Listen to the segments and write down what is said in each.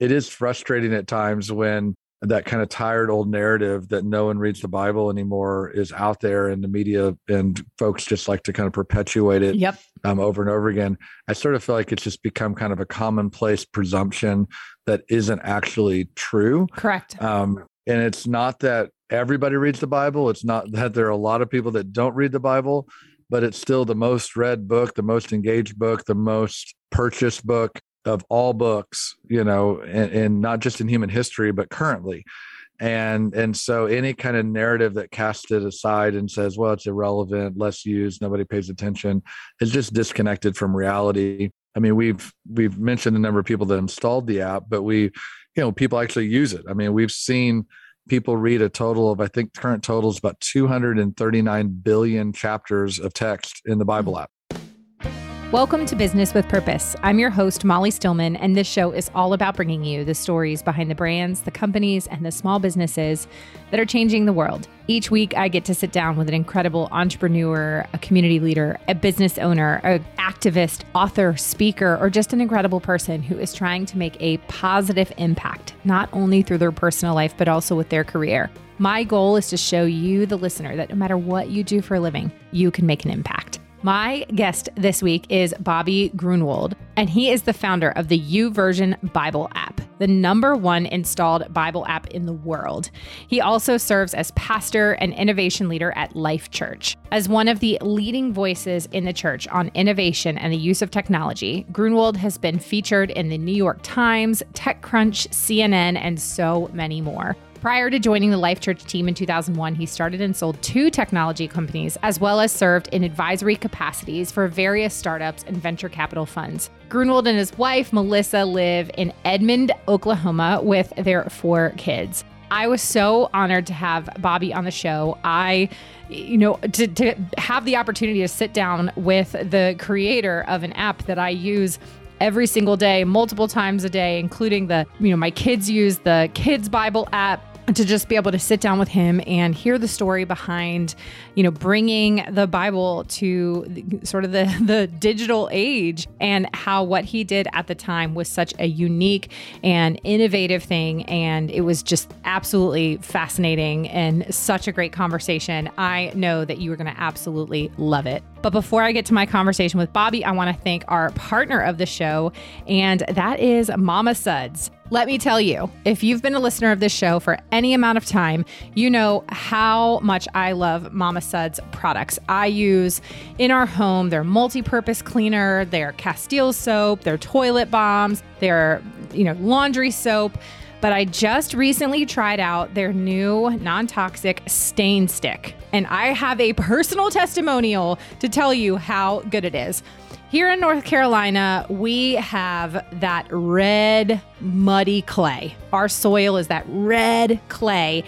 it is frustrating at times when that kind of tired old narrative that no one reads the Bible anymore is out there in the media, and folks just like to kind of perpetuate it Yep. um, over and over again. I sort of feel like it's just become kind of a commonplace presumption that isn't actually true. Correct. Um, and it's not that everybody reads the Bible. It's not that there are a lot of people that don't read the Bible, but it's still the most read book, the most engaged book, the most purchased book of all books, you know, and, and not just in human history, but currently. And and so any kind of narrative that casts it aside and says, well, it's irrelevant, less used, nobody pays attention, is just disconnected from reality. I mean, we've we've mentioned the number of people that installed the app, but we, you know, people actually use it. I mean, we've seen people read a total of, I think, current total is about 239 billion chapters of text in the Bible hmm. app. Welcome to Business with Purpose. I'm your host, Molly Stillman, and this show is all about bringing you the stories behind the brands, the companies, and the small businesses that are changing the world. Each week, I get to sit down with an incredible entrepreneur, a community leader, a business owner, an activist, author, speaker, or just an incredible person who is trying to make a positive impact, not only through their personal life, but also with their career. My goal is to show you, the listener, that no matter what you do for a living, you can make an impact. My guest this week is Bobby Gruenewald, and he is the founder of the YouVersion Bible app, the number one installed Bible app in the world. He also serves as pastor and innovation leader at Life Church. As one of the leading voices in the church on innovation and the use of technology, Gruenewald has been featured in the New York Times, TechCrunch, CNN, and so many more. Prior to joining the Life Church team in 2001, he started and sold two technology companies, as well as served in advisory capacities for various startups and venture capital funds. Gruenewald and his wife, Melissa, live in Edmond, Oklahoma, with their four kids. I was so honored to have Bobby on the show. I, you know, to, to have the opportunity to sit down with the creator of an app that I use every single day, multiple times a day, including the, you know, my kids use the Kids Bible app to just be able to sit down with him and hear the story behind, you know, bringing the Bible to sort of the the digital age and how what he did at the time was such a unique and innovative thing and it was just absolutely fascinating and such a great conversation. I know that you are going to absolutely love it. But before I get to my conversation with Bobby, I want to thank our partner of the show, and that is Mama Suds. Let me tell you, if you've been a listener of this show for any amount of time, you know how much I love Mama Suds products. I use in our home their multi-purpose cleaner, their Castile soap, their toilet bombs, their you know laundry soap. But I just recently tried out their new non toxic stain stick. And I have a personal testimonial to tell you how good it is. Here in North Carolina, we have that red, muddy clay. Our soil is that red clay.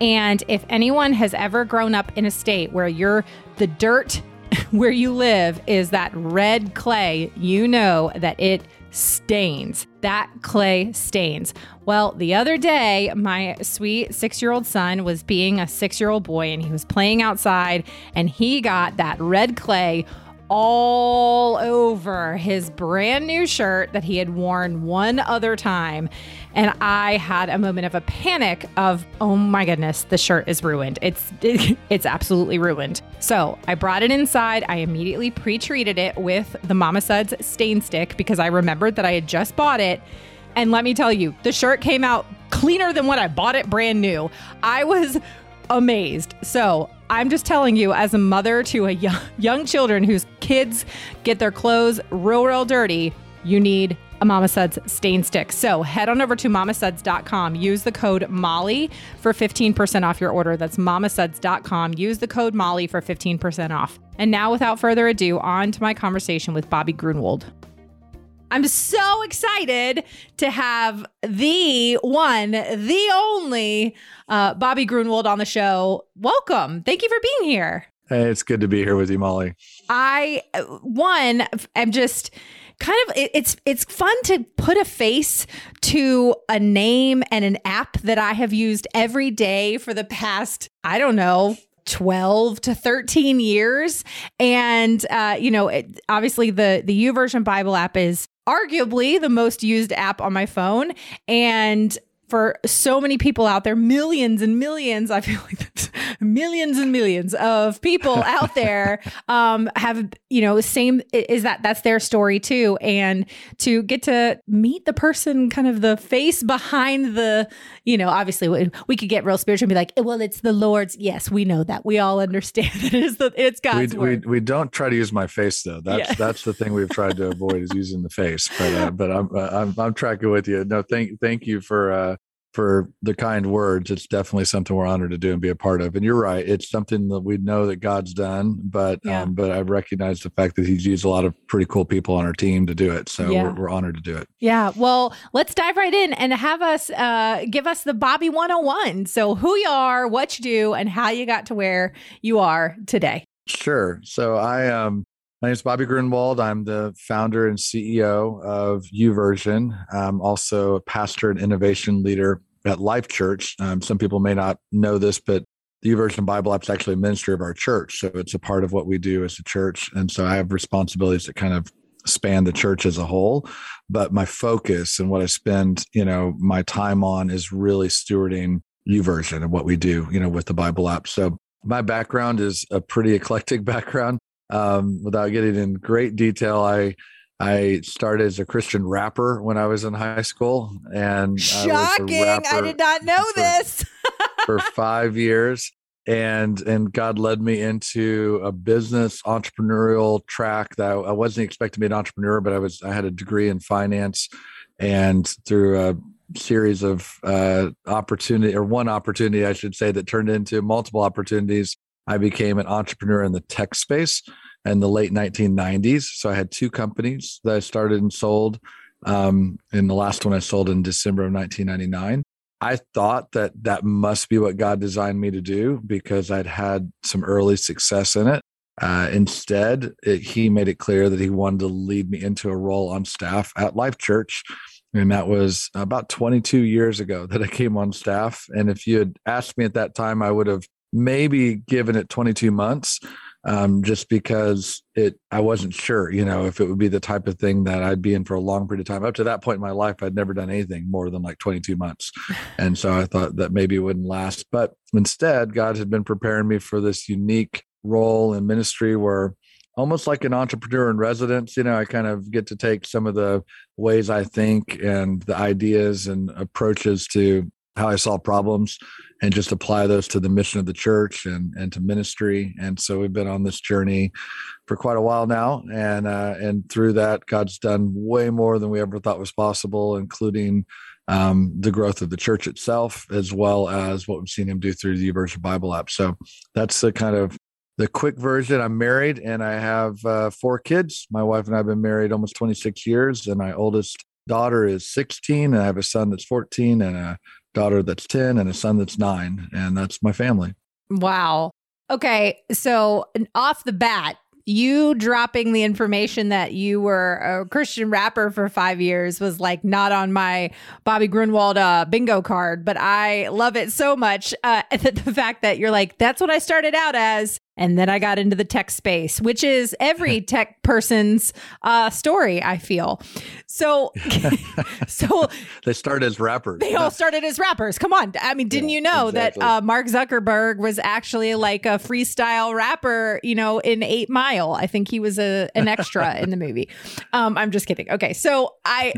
And if anyone has ever grown up in a state where you're the dirt where you live is that red clay, you know that it stains. That clay stains. Well, the other day, my sweet six year old son was being a six year old boy and he was playing outside and he got that red clay all over his brand new shirt that he had worn one other time. And I had a moment of a panic of, oh my goodness, the shirt is ruined. It's it's absolutely ruined. So I brought it inside. I immediately pre-treated it with the Mama Suds stain stick because I remembered that I had just bought it. And let me tell you, the shirt came out cleaner than when I bought it brand new. I was amazed. So I'm just telling you, as a mother to a young, young children whose kids get their clothes real, real dirty, you need Mama Suds stain stick. So head on over to mamasuds.com. Use the code Molly for 15% off your order. That's mamasuds.com. Use the code Molly for 15% off. And now, without further ado, on to my conversation with Bobby Gruenewald. I'm so excited to have the one, the only uh, Bobby Gruenewald on the show. Welcome. Thank you for being here. Hey, it's good to be here with you, Molly. I, one, I'm just kind of it, it's it's fun to put a face to a name and an app that I have used every day for the past I don't know 12 to 13 years and uh, you know it, obviously the the YouVersion bible app is arguably the most used app on my phone. And for so many people out there, millions and millions, I feel like that's millions and millions of people out there um, have, you know, same is that that's their story too. And to get to meet the person, kind of the face behind the, you know, obviously we, we could get real spiritual and be like, well, it's the Lord's. Yes, we know that. We all understand that it is the, it's God's we, word. We, we don't try to use my face though. That's, yeah. that's the thing we've tried to avoid is using the face, but, uh, but I'm, I'm, I'm tracking with you. No, thank, thank you for, uh, for the kind words. It's definitely something we're honored to do and be a part of. And you're right; it's something that we know that God's done, but yeah. um, but I recognize the fact that He's used a lot of pretty cool people on our team to do it. So yeah. we're, we're, honored to do it. Yeah. Well, let's dive right in and have us uh, give us the Bobby 101. So who you are, what you do, and how you got to where you are today. Sure. So I um my name is Bobby Gruenewald. I'm the founder and CEO of YouVersion. I'm also a pastor and innovation leader at Life Church. Um, some people may not know this, but the YouVersion Bible app is actually a ministry of our church. So it's a part of what we do as a church. And so I have responsibilities that kind of span the church as a whole. But my focus and what I spend, you know, my time on is really stewarding YouVersion and what we do, you know, with the Bible app. So my background is a pretty eclectic background. Um, without getting in great detail, I I started as a Christian rapper when I was in high school, and shocking! I, I did not know for, this. for five years, and and God led me into a business entrepreneurial track that I wasn't expecting to be an entrepreneur, but I was. I had a degree in finance, and through a series of uh, opportunity or one opportunity, I should say, that turned into multiple opportunities. I became an entrepreneur in the tech space in the late 1990s. So I had two companies that I started and sold. Um, and the last one I sold in December of 1999. I thought that that must be what God designed me to do because I'd had some early success in it. Uh, instead, it, he made it clear that he wanted to lead me into a role on staff at Life Church. And that was about 22 years ago that I came on staff. And if you had asked me at that time, I would have maybe given it 22 months um, just because it I wasn't sure, you know, if it would be the type of thing that I'd be in for a long period of time. Up to that point in my life, I'd never done anything more than like 22 months. And so I thought that maybe it wouldn't last. But instead, God had been preparing me for this unique role in ministry where almost like an entrepreneur in residence, you know, I kind of get to take some of the ways I think and the ideas and approaches to how I solve problems and just apply those to the mission of the church and, and to ministry. And so we've been on this journey for quite a while now. And, uh, and through that, God's done way more than we ever thought was possible, including um, the growth of the church itself, as well as what we've seen him do through the YouVersion Bible app. So that's the kind of the quick version. I'm married and I have uh, four kids. My wife and I have been married almost 26 years, and my oldest daughter is 16, and I have a son that's 14 and a daughter that's 10 and a son that's nine. And that's my family. Wow. Okay. So, off the bat, you dropping the information that you were a Christian rapper for five years was like not on my Bobby Gruenewald uh, bingo card, but I love it so much. Uh, the fact that you're like, that's what I started out as. And then I got into the tech space, which is every tech person's uh, story, I feel. So, so they started as rappers. They all started as rappers. Come on. I mean, didn't yeah, you know exactly. that uh, Mark Zuckerberg was actually like a freestyle rapper, you know, in Eight Mile? I think he was a, an extra in the movie. Um, I'm just kidding. Okay. So I,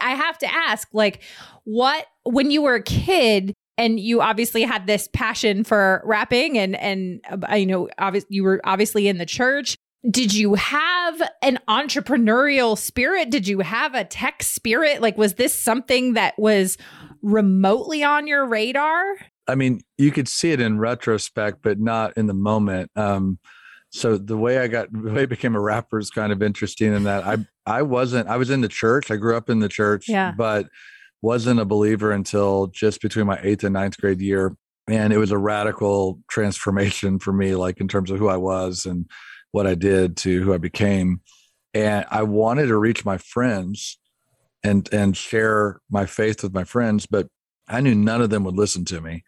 I have to ask, like, what, when you were a kid, and you obviously had this passion for rapping and and uh, you know obviously you were obviously in the church. Did you have an entrepreneurial spirit? Did you have a tech spirit? Like was this something that was remotely on your radar? I mean you could see it in retrospect but not in the moment. Um so the way i got the way i became a rapper is kind of interesting in that i i wasn't i was in the church. I grew up in the church yeah. but wasn't a believer until just between my eighth and ninth grade year. And it was a radical transformation for me, like in terms of who I was and what I did to who I became. And I wanted to reach my friends and and share my faith with my friends, but I knew none of them would listen to me.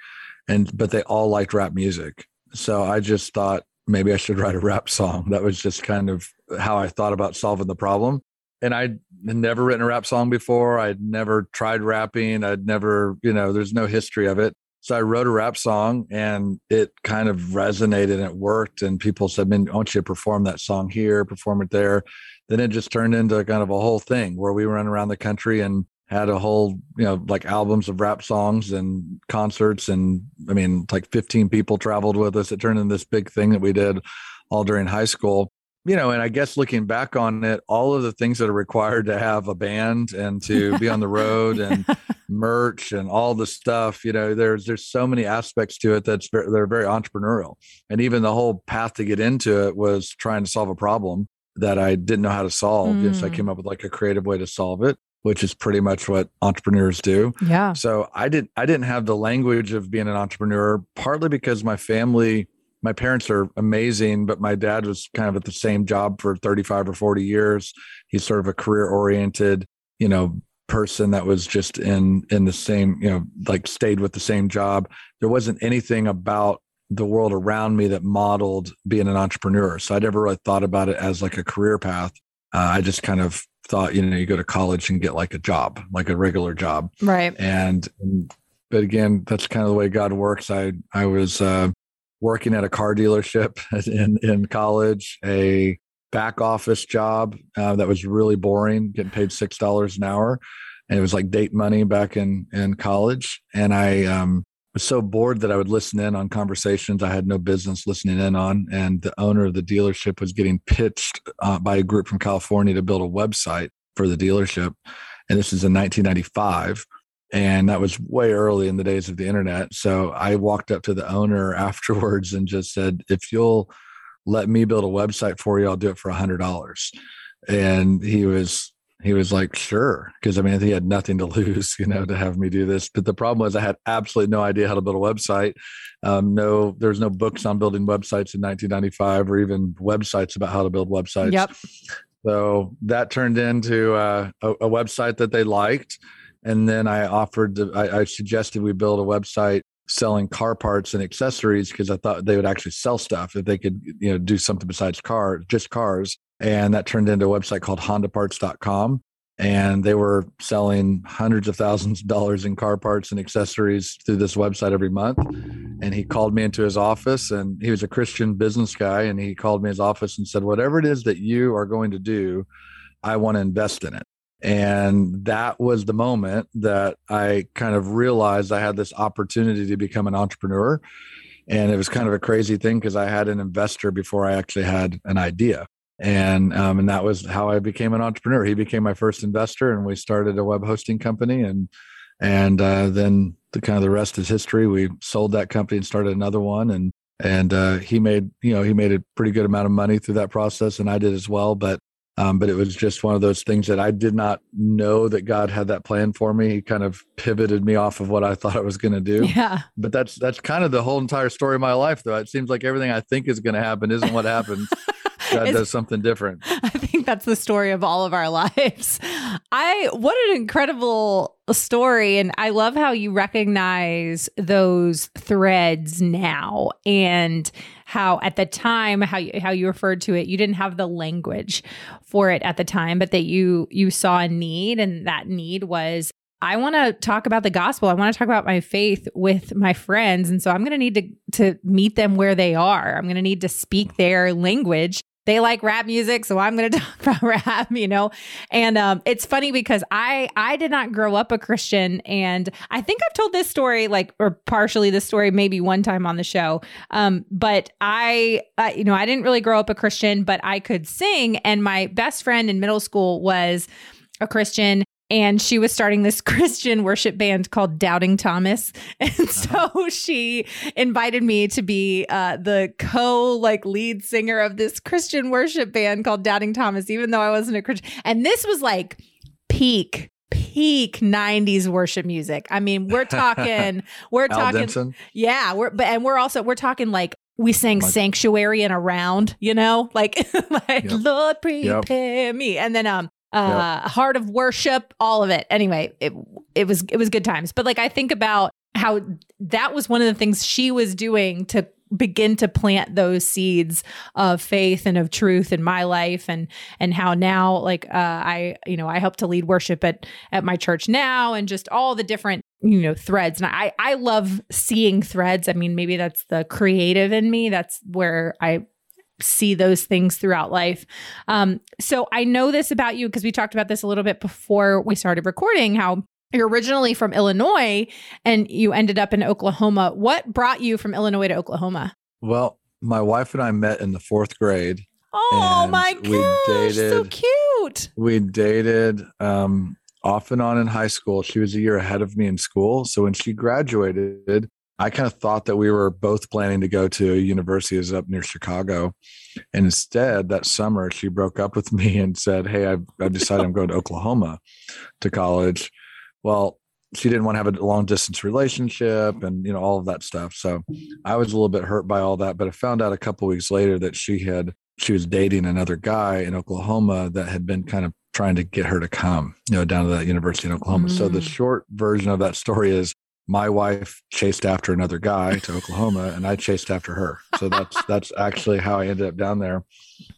And but they all liked rap music. So I just thought maybe I should write a rap song. That was just kind of how I thought about solving the problem. And I'd never written a rap song before. I'd never tried rapping. I'd never, you know, there's no history of it. So I wrote a rap song and it kind of resonated and it worked. And people said, Man, I want you to perform that song here, perform it there. Then it just turned into kind of a whole thing where we ran around the country and had a whole, you know, like albums of rap songs and concerts. And I mean, like 15 people traveled with us. It turned into this big thing that we did all during high school you know, and I guess looking back on it, all of the things that are required to have a band and to be on the road and merch and all the stuff, you know, there's there's so many aspects to it that's very, they're very entrepreneurial. And even the whole path to get into it was trying to solve a problem that I didn't know how to solve. Mm. Yes, I came up with like a creative way to solve it, which is pretty much what entrepreneurs do. Yeah. So I didn't I didn't have the language of being an entrepreneur, partly because my family my parents are amazing, but my dad was kind of at the same job for 35 or 40 years. He's sort of a career oriented, you know, person that was just in in the same, you know, like stayed with the same job. There wasn't anything about the world around me that modeled being an entrepreneur. So I never really thought about it as like a career path. Uh, I just kind of thought, you know, you go to college and get like a job, like a regular job. Right. And, and but again, that's kind of the way God works. I I was uh, working at a car dealership in, in college, a back office job uh, that was really boring, getting paid six dollars an hour, and it was like date money back in in college. And I um, was so bored that I would listen in on conversations I had no business listening in on. And the owner of the dealership was getting pitched uh, by a group from California to build a website for the dealership, and this is in 1995 and that was way early in the days of the internet so i walked up to the owner afterwards and just said if you'll let me build a website for you i'll do it for a hundred dollars. And he was he was like sure because i mean he had nothing to lose you know to have me do this. But the problem was i had absolutely no idea how to build a website. Um, no there's no books on building websites in 1995 or even websites about how to build websites. Yep. So that turned into uh, a, a website that they liked and then I offered, to, I, I suggested we build a website selling car parts and accessories because I thought they would actually sell stuff if they could, you know, do something besides car, just cars. And that turned into a website called HondaParts.com. And they were selling hundreds of thousands of dollars in car parts and accessories through this website every month. And he called me into his office, and he was a Christian business guy. And he called me his office and said, Whatever it is that you are going to do, I want to invest in it. And that was the moment that I kind of realized I had this opportunity to become an entrepreneur. And it was kind of a crazy thing because I had an investor before I actually had an idea. And um, and that was how I became an entrepreneur. He became my first investor, and we started a web hosting company. And and uh, then the kind of the rest is history. We sold that company and started another one. And and uh, he made you know he made a pretty good amount of money through that process, and I did as well. But um, but it was just one of those things that I did not know that God had that plan for me. He kind of pivoted me off of what I thought I was going to do. Yeah. But that's that's kind of the whole entire story of my life, though. It seems like everything I think is going to happen isn't what happens. God does something different. I think that's the story of all of our lives. I what an incredible story and I love how you recognize those threads now and how at the time how you, how you referred to it you didn't have the language for it at the time but that you you saw a need and that need was I want to talk about the gospel. I want to talk about my faith with my friends. And so I'm going to need to to meet them where they are. I'm going to need to speak their language they like rap music so i'm going to talk about rap you know? And um, it's funny because i i did not grow up a christian and i think i've told this story like or partially this story maybe one time on the show. Um, but I, I you know i didn't really grow up a christian but i could sing and my best friend in middle school was a christian and she was starting this Christian worship band called Doubting Thomas. And uh-huh. so she invited me to be uh, the co like lead singer of this Christian worship band called Doubting Thomas, even though I wasn't a Christian. And this was like peak peak 90s worship music. I mean, we're talking we're talking Denson. Yeah, we're but and we're also we're talking like we sang like, sanctuary and around, you know, like like yep. Lord prepare yep. me. And then um uh yep. heart of worship all of it. Anyway it it was it was good times. But like i think about how that was one of the things she was doing to begin to plant those seeds of faith and of truth in my life and and how now like uh, I you know I help to lead worship at at my church now and just all the different you know threads. And I I love seeing threads. I mean maybe that's the creative in me. That's where I see those things throughout life. Um, so I know this about you because we talked about this a little bit before we started recording how you're originally from Illinois and you ended up in Oklahoma. What brought you from Illinois to Oklahoma? Well, my wife and I met in the fourth grade. Oh my gosh, dated, so cute. We dated um, off and on in high school. She was a year ahead of me in school. So when she graduated, I kind of thought that we were both planning to go to a university is up near Chicago. And instead, that summer, she broke up with me and said, Hey, I've, I've decided I'm going to Oklahoma to college well she didn't want to have a long distance relationship and you know all of that stuff so i was a little bit hurt by all that but i found out a couple weeks later that she had she was dating another guy in oklahoma that had been kind of trying to get her to come you know down to that university in oklahoma mm. so the mm. short version of that story is my wife chased after another guy to oklahoma and i chased after her so that's that's actually how i ended up down there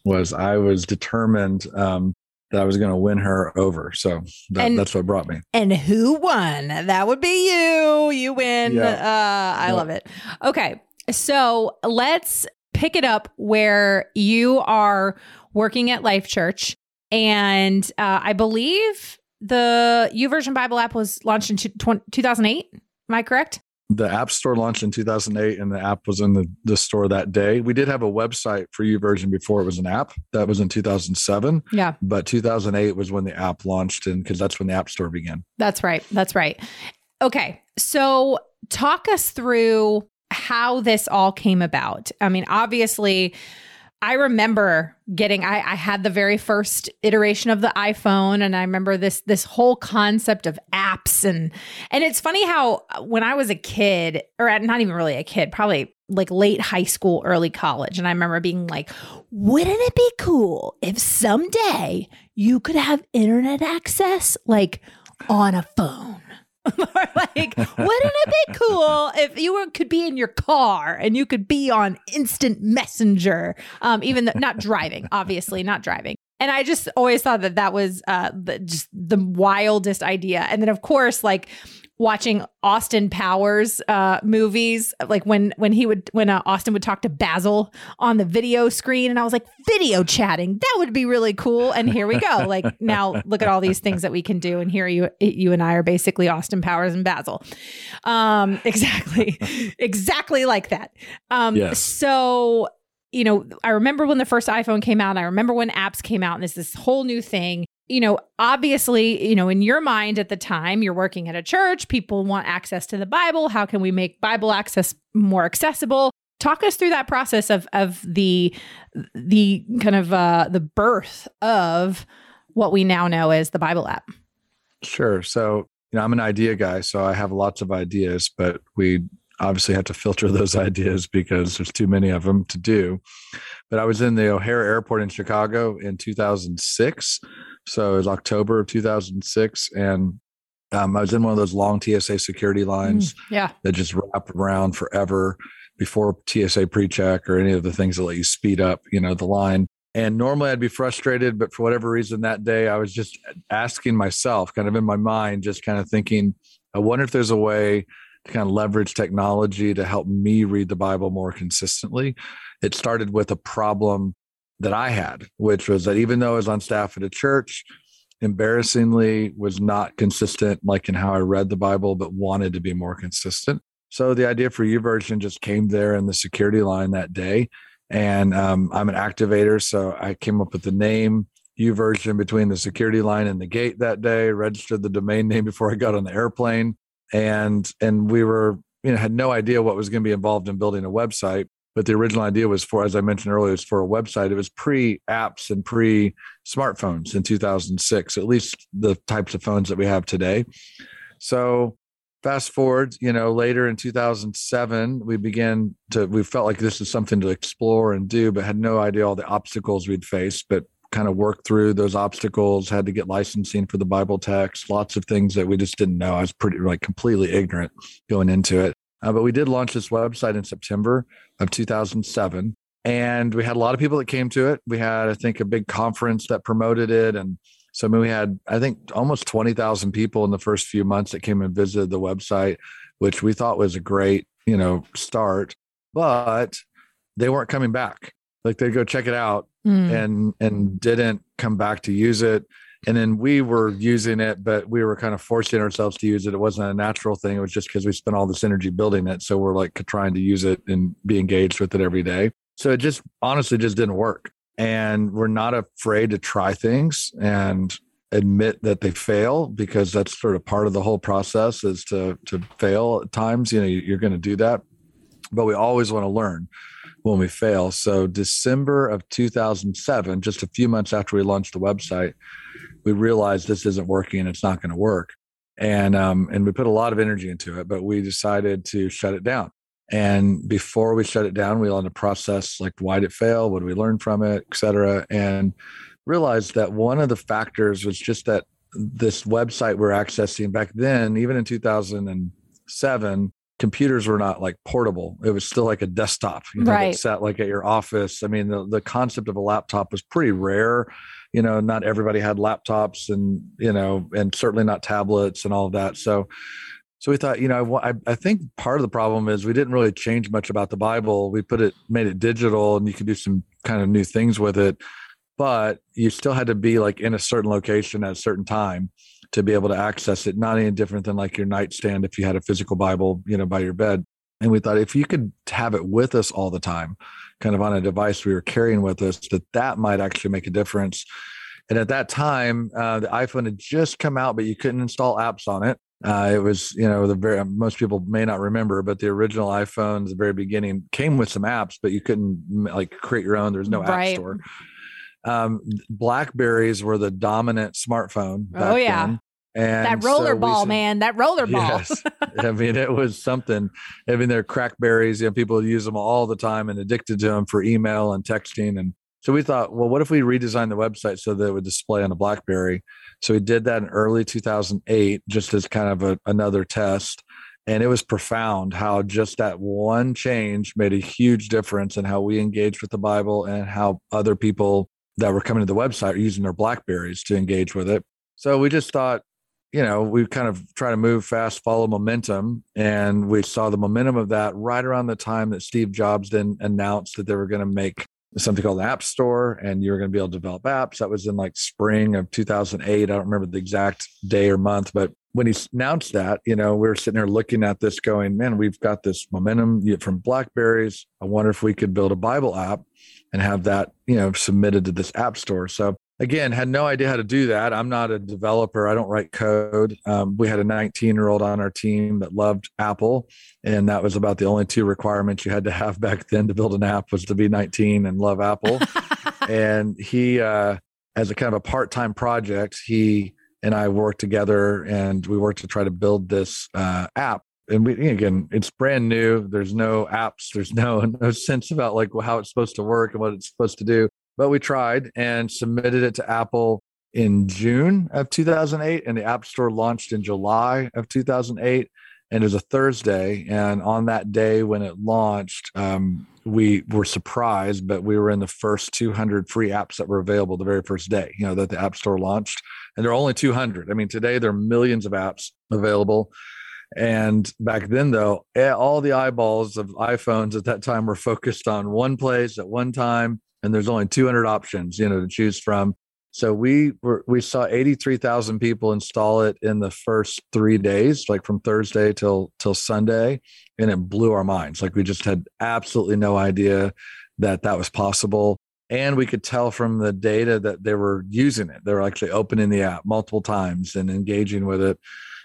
was i was determined um, that I was going to win her over. So that, and, that's what brought me. And who won? That would be you. You win. Yeah. Uh, I yeah. love it. Okay. So let's pick it up where you are working at Life Church. And uh, I believe the YouVersion Bible app was launched in 2008. Am I correct? the app store launched in 2008 and the app was in the, the store that day. We did have a website for YouVersion before it was an app. That was in 2007 yeah. But 2008 was when the app launched and because that's when the app store began. That's right. That's right. Okay. So talk us through how this all came about. I mean obviously I remember getting I, I, had the very first iteration of the iPhone and I remember this this whole concept of apps. And and it's funny how uh, when I was a kid or not even really a kid probably like late high school early college and I remember being like wouldn't it be cool if someday you could have internet access like on a phone like, wouldn't it be cool if you were, could be in your car and you could be on instant messenger, um, even though not driving, obviously not driving. And I just always thought that that was uh, the, just the wildest idea. And then, of course, like watching Austin Powers uh, movies, like when when he would when uh, Austin would talk to Basil on the video screen, and I was like, video chatting, that would be really cool. And here we go. Like now, look at all these things that we can do, and here you you and I are basically Austin Powers and Basil, um, exactly, exactly like that. Um, yes. So you know, I remember when the first iPhone came out. I remember when apps came out, and it's this whole new thing you know, obviously, you know, in your mind at the time, you're working at a church, people want access to the Bible. How can we make Bible access more accessible? Talk us through that process of of the the kind of uh the birth of what we now know as the Bible app. Sure. So, you know, I'm an idea guy, so I have lots of ideas, but we obviously have to filter those ideas because there's too many of them to do. But I was in the O'Hare Airport in Chicago in 2006 so it was October of 2006. And um, I was in one of those long TSA security lines mm, yeah. that just wrap around forever before TSA pre-check or any of the things that let you speed up, you know, the line. And normally I'd be frustrated, but for whatever reason that day, I was just asking myself, kind of in my mind, just kind of thinking, I wonder if there's a way to kind of leverage technology to help me read the Bible more consistently. It started with a problem that I had, which was that even though I was on staff at a church, embarrassingly was not consistent like in how I read the Bible, but wanted to be more consistent. So the idea for version just came there in the security line that day. And um, I'm an activator, so I came up with the name YouVersion between the security line and the gate that day. Registered the domain name before I got on the airplane, and and we were you know had no idea what was going to be involved in building a website but the original idea was for as i mentioned earlier it was for a website. It was pre apps and pre smartphones in 2006 at least the types of phones that we have today. So fast forward you know later in 2007 we began to we felt like this is something to explore and do but had no idea all the obstacles we'd face but kind of worked through those obstacles had to get licensing for the bible text lots of things that we just didn't know. I was pretty like completely ignorant going into it Uh, but we did launch this website in September of 2007. And we had a lot of people that came to it. We had, I think, a big conference that promoted it. And so I mean, we had, I think, almost 20,000 people in the first few months that came and visited the website, which we thought was a great, you know, start. But they weren't coming back. Like they'd go check it out mm. and and didn't come back to use it. And then we were using it, but we were kind of forcing ourselves to use it. It wasn't a natural thing. It was just because we spent all this energy building it. So we're like trying to use it and be engaged with it every day. So it just honestly just didn't work and we're not afraid to try things and admit that they fail because that's sort of part of the whole process is to to fail at times you know you're going to do that but we always want to learn when we fail so december of 2007 just a few months after we launched the website we realized this isn't working and it's not going to work and um and we put a lot of energy into it but we decided to shut it down and before we shut it down, we wanted to process like why did it fail? What did we learn from it, et cetera? And realized that one of the factors was just that this website we're accessing back then, even in 2007, computers were not like portable. It was still like a desktop, you know, right. that sat like at your office. I mean, the, the concept of a laptop was pretty rare. You know, not everybody had laptops and, you know, and certainly not tablets and all of that. So so we thought, you know, I, I think part of the problem is we didn't really change much about the Bible. We put it, made it digital, and you could do some kind of new things with it, but you still had to be like in a certain location at a certain time to be able to access it. Not any different than like your nightstand if you had a physical Bible, you know, by your bed. And we thought if you could have it with us all the time, kind of on a device we were carrying with us, that that might actually make a difference. And at that time, uh, the iPhone had just come out, but you couldn't install apps on it. Uh, it was, you know, the very most people may not remember, but the original iPhone, the very beginning, came with some apps, but you couldn't like create your own. There's no right. app store. Um, Blackberries were the dominant smartphone. oh yeah. Then. And that roller so ball, said, man, that roller ball. Yes. I mean, it was something. I mean, they're crackberries. You know, people use them all the time and addicted to them for email and texting. And so we thought, well, what if we redesign the website so that it would display on a BlackBerry? So we did that in early 2008, just as kind of a, another test. And it was profound how just that one change made a huge difference in how we engaged with the Bible and how other people that were coming to the website are using their Blackberries to engage with it. So we just thought, you know, we kind of try to move fast, follow momentum. And we saw the momentum of that right around the time that Steve Jobs then announced that they were going to make something called App Store, and you were going to be able to develop apps. That was in like spring of 2008. I don't remember the exact day or month, but when he announced that, you know, we were sitting there looking at this, going, "Man, we've got this momentum from Blackberries. I wonder if we could build a Bible app and have that, you know, submitted to this App Store." So again, had no idea how to do that. I'm not a developer. I don't write code. Um, we had a 19 year old on our team that loved Apple, and that was about the only two requirements you had to have back then to build an app was to be 19 and love Apple. and he, uh, as a kind of a part time project, he and I worked together, and we worked to try to build this uh, app. And we again, it's brand new. There's no apps. There's no no sense about like how it's supposed to work and what it's supposed to do but we tried and submitted it to Apple in June of 2008, and the App Store launched in July of 2008. And it was a Thursday. And on that day when it launched, um, we were surprised, but we were in the first 200 free apps that were available the very first day, you know, that the App Store launched. And there are only 200. I mean, today there are millions of apps available. And back then, though, all the eyeballs of iPhones at that time were focused on one place at one time and there's only 200 options, you know, to choose from. So we were we saw 83,000 people install it in the first 3 days, like from Thursday till till Sunday, and it blew our minds. Like we just had absolutely no idea that that was possible. And we could tell from the data that they were using it. They were actually opening the app multiple times and engaging with it.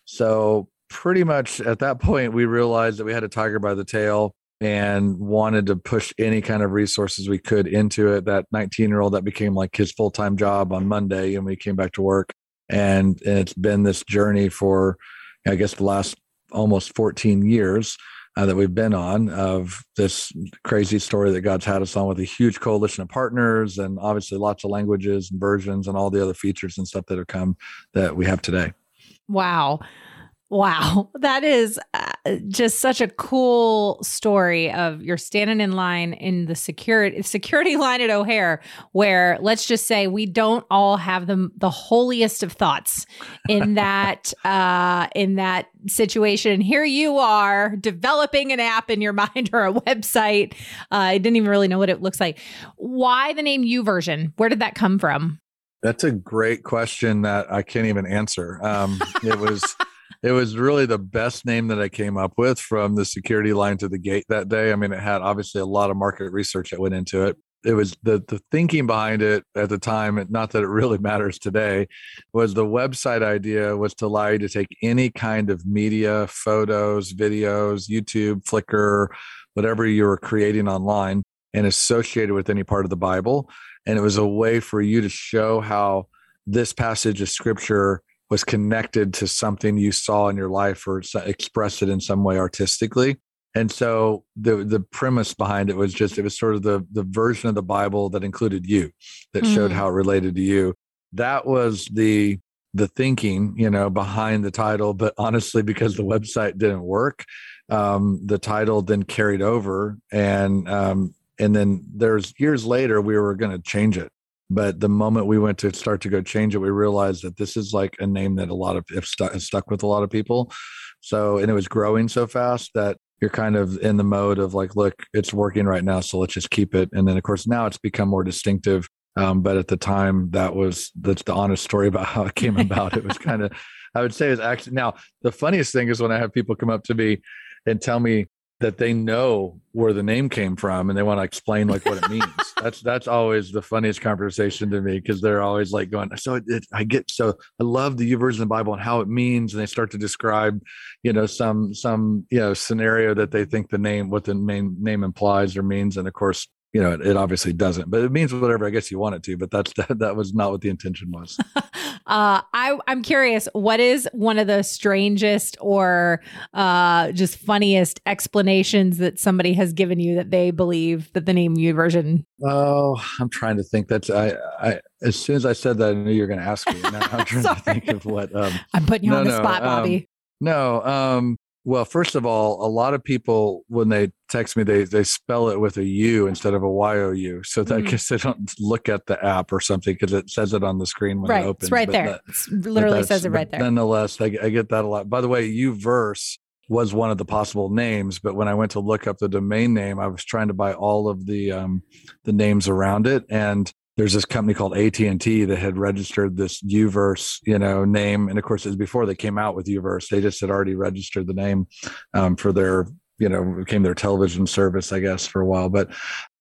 So pretty much at that point we realized that we had a tiger by the tail and wanted to push any kind of resources we could into it. That 19 year old that became like his full time job on Monday, and we came back to work. And, it's been this journey for, I guess, the last almost 14 years uh, that we've been on of this crazy story that God's had us on with a huge coalition of partners and obviously lots of languages and versions and all the other features and stuff that have come that we have today. Wow. Wow, that is uh, just such a cool story of you're standing in line in the security security line at O'Hare, where let's just say we don't all have the the holiest of thoughts in that uh, in that situation. And here you are developing an app in your mind or a website. Uh, I didn't even really know what it looks like. Why the name U YouVersion? Where did that come from? That's a great question that I can't even answer. Um, it was. It was really the best name that I came up with from the security line to the gate that day. I mean, it had obviously a lot of market research that went into it. It was the the thinking behind it at the time, not that it really matters today, was the website idea was to allow you to take any kind of media, photos, videos, YouTube, Flickr, whatever you were creating online and associated with any part of the Bible. And it was a way for you to show how this passage of scripture was connected to something you saw in your life or express it in some way artistically. And so the the premise behind it was just it was sort of the the version of the bible that included you that mm. showed how it related to you. That was the the thinking you know behind the title but honestly because the website didn't work um, the title then carried over and um, and then there's years later we were going to change it but the moment we went to start to go change it we realized that this is like a name that a lot of if stuck, stuck with a lot of people. So and it was growing so fast that you're kind of in the mode of like look it's working right now so let's just keep it. And then of course now it's become more distinctive um, but at the time that was that's the honest story about how it came about. It was kind of i would say is actually now the funniest thing is when i have people come up to me and tell me that they know where the name came from and they want to explain like what it means. that's that's always the funniest conversation to me because they're always like going, so it, it, I get so I love the YouVersion of the Bible and how it means, and they start to describe, you know, some some you know scenario that they think the name what the main name implies or means, and of course you know, it, it, obviously doesn't, but it means whatever I guess you want it to. But that's that, that was not what the intention was. uh, I I'm curious, what is one of the strangest or uh, just funniest explanations that somebody has given you that they believe that the name YouVersion? Oh, I'm trying to think. That's I. I as soon as I said that, I knew you were going to ask me. Now I'm trying to think of what. Um, I'm putting you no, on the no, spot, Bobby. Um, no, um, well, first of all, a lot of people when they text me, they they spell it with a U instead of a Y O U. So that, mm. I guess they don't look at the app or something because it says it on the screen when right. it opens. It's right there. That, literally says it right there. Nonetheless, I, I, get that a lot. By the way, Uverse was one of the possible names, but when I went to look up the domain name, I was trying to buy all of the um, the names around it, and there's this company called AT&T that had registered this Uverse, you know, name. And of course, it was before they came out with Uverse. They just had already registered the name um, for their, you know, became their television service, I guess, for a while. But,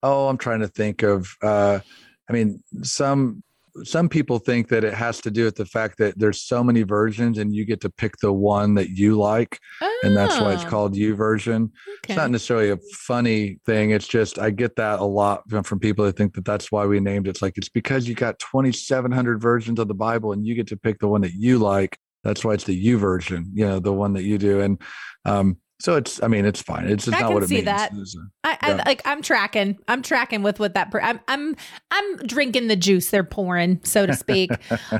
oh, I'm trying to think of, uh, I mean, some some people think that it has to do with the fact that there's so many versions and you get to pick the one that you like oh. and that's why it's oh. called YouVersion okay. it's not necessarily a funny thing it's just i get that a lot from people that think that that's why we named it it's like it's because you got 2700 versions of the bible and you get to pick the one that you like that's why it's the you version you know the one that you do and um, so it's, I mean, it's fine. It's just I not what it see means. That. A, I, I like. I'm tracking. I'm tracking with what that. Per, I'm, I'm, I'm drinking the juice they're pouring, so to speak.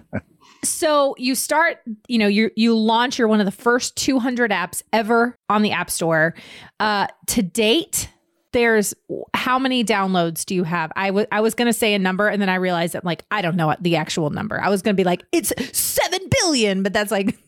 so you start. You know, you you launch. You're one of the first 200 apps ever on the App Store. Uh, to date, there's how many downloads do you have? I was I was gonna say a number, and then I realized that like I don't know what the actual number. I was gonna be like it's seven billion, but that's like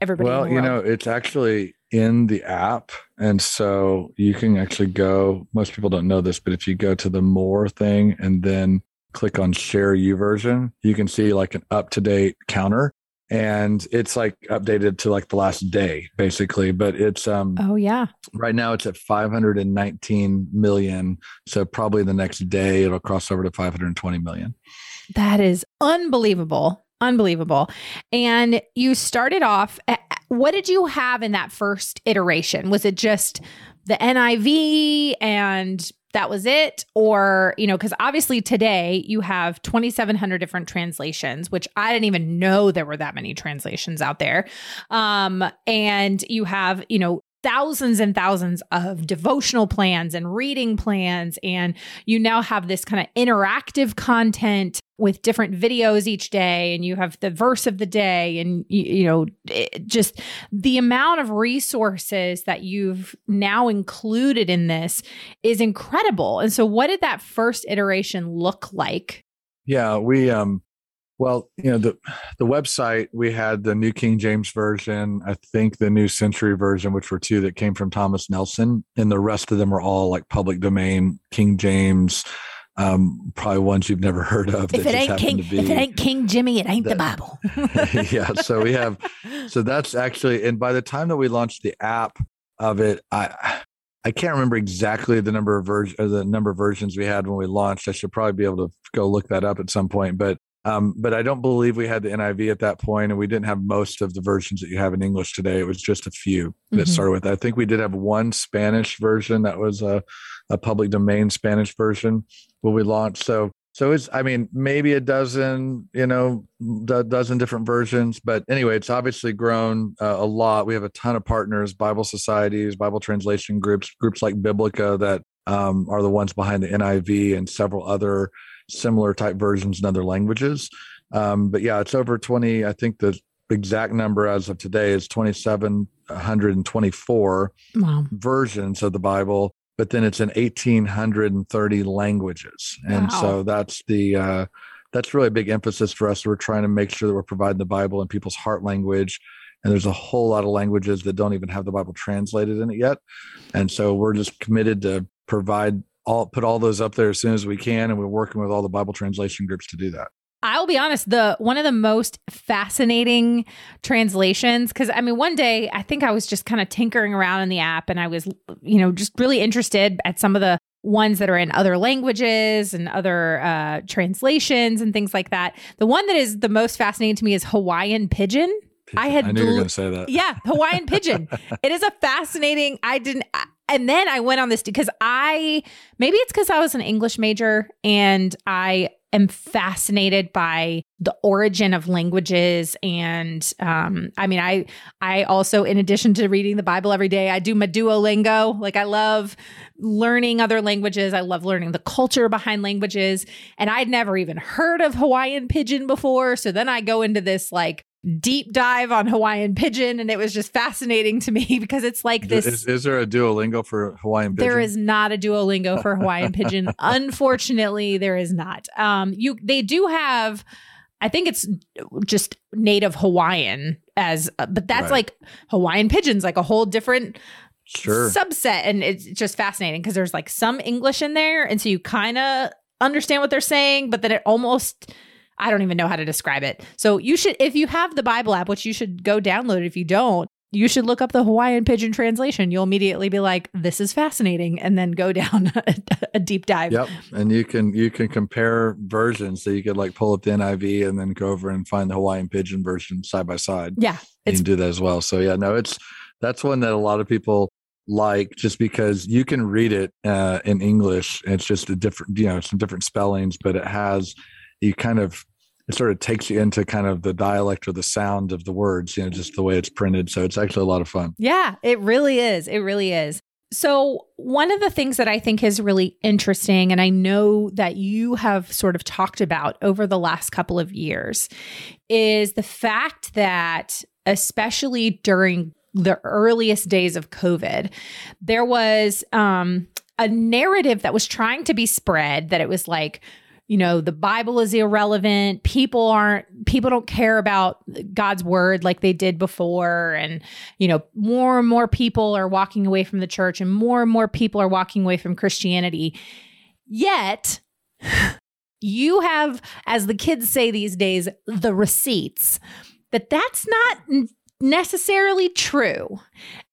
everybody. Well, you know, it's actually in the app. And so you can actually go, most people don't know this, but if you go to the more thing and then click on share YouVersion, you can see like an up to date counter. And it's like updated to like the last day, basically. But it's um oh yeah. Right now it's at 519 million. So probably the next day it'll cross over to 520 million. That is unbelievable. Unbelievable. And you started off, what did you have in that first iteration? Was it just the NIV and that was it? Or, you know, because obviously today you have 2,700 different translations, which I didn't even know there were that many translations out there. Um, and you have, you know, thousands and thousands of devotional plans and reading plans. And you now have this kind of interactive content with different videos each day. And you have the verse of the day. And, you, you know, just the amount of resources that you've now included in this is incredible. And so, what did that first iteration look like? Yeah, we, um, well, you know, the the website we had the New King James version, I think the New Century version, which were two that came from Thomas Nelson, and the rest of them are all like public domain, King James, um, probably ones you've never heard of. If it ain't King, if it ain't King Jimmy, it ain't that, the Bible. yeah, so we have, so that's actually, and by the time that we launched the app of it, I I can't remember exactly the number of versions, the number of versions we had when we launched. I should probably be able to go look that up at some point, but um, but I don't believe we had the NIV at that point, and we didn't have most of the versions that you have in English today. It was just a few that mm-hmm. started with. I think we did have one Spanish version that was a, a public domain Spanish version when we launched. So, so it's I mean maybe a dozen, you know, a dozen different versions. But anyway, it's obviously grown uh, a lot. We have a ton of partners, Bible societies, Bible translation groups, groups like Biblica that um, are the ones behind the NIV and several other similar type versions in other languages. Um, but yeah, it's over 20. I think the exact number as of today is 2,724 wow. versions of the Bible, but then it's in 1,830 languages. And wow. so that's the, uh, that's really a big emphasis for us. We're trying to make sure that we're providing the Bible in people's heart language. And there's a whole lot of languages that don't even have the Bible translated in it yet. And so we're just committed to provide all put all those up there as soon as we can, and we're working with all the Bible translation groups to do that. I'll be honest, the one of the most fascinating translations cuz I mean one day I think I was just kind of tinkering around in the app and I was you know just really interested at some of the ones that are in other languages and other uh, translations and things like that. The one that is the most fascinating to me is Hawaiian Pidgin. I had I knew you were going to say that. Yeah, Hawaiian Pidgin. it is a fascinating. I didn't and then I went on this because I maybe it's because I was an English major and I am fascinated by the origin of languages and um, i mean i i also in addition to reading the bible every day i do my duolingo. Like i love learning other languages. I love learning the culture behind languages. And i'd never even heard of hawaiian pidgin before. So then i go into this like deep dive on Hawaiian Pidgin, and it was just fascinating to me because it's like this. Is, is, there a Duolingo for Hawaiian Pidgin? There is not a Duolingo for Hawaiian Pidgin. Unfortunately, there is not. Um, you they do have. I think it's just native Hawaiian as, uh, but that's right. like Hawaiian Pidgin's, like a whole different sure. subset, and it's just fascinating because there's like some English in there, and so you kind of understand what they're saying, but then it almost I don't even know how to describe it. So you should, if you have the Bible app, which you should go download if you don't, you should look up the Hawaiian Pidgin translation. You'll immediately be like, "This is fascinating," and then go down a, a, deep dive. Yep, and you can you can compare versions. So you could like pull up the NIV and then go over and find the Hawaiian Pidgin version side by side. Yeah, you can do that as well. So yeah, no, it's that's one that a lot of people like just because you can read it uh, in English. It's just a different, you know, some different spellings, but it has you kind of it sort of takes you into kind of the dialect or the sound of the words, you know, just the way it's printed. So it's actually a lot of fun. Yeah, it really is. It really is. So, one of the things that I think is really interesting, and I know that you have sort of talked about over the last couple of years, is the fact that, especially during the earliest days of COVID, there was um, a narrative that was trying to be spread that it was like, you know, the Bible is irrelevant. People aren't, people don't care about God's word like they did before. And, you know, more and more people are walking away from the church and more and more people are walking away from Christianity. Yet, you have, as the kids say these days, the receipts that that's not necessarily true.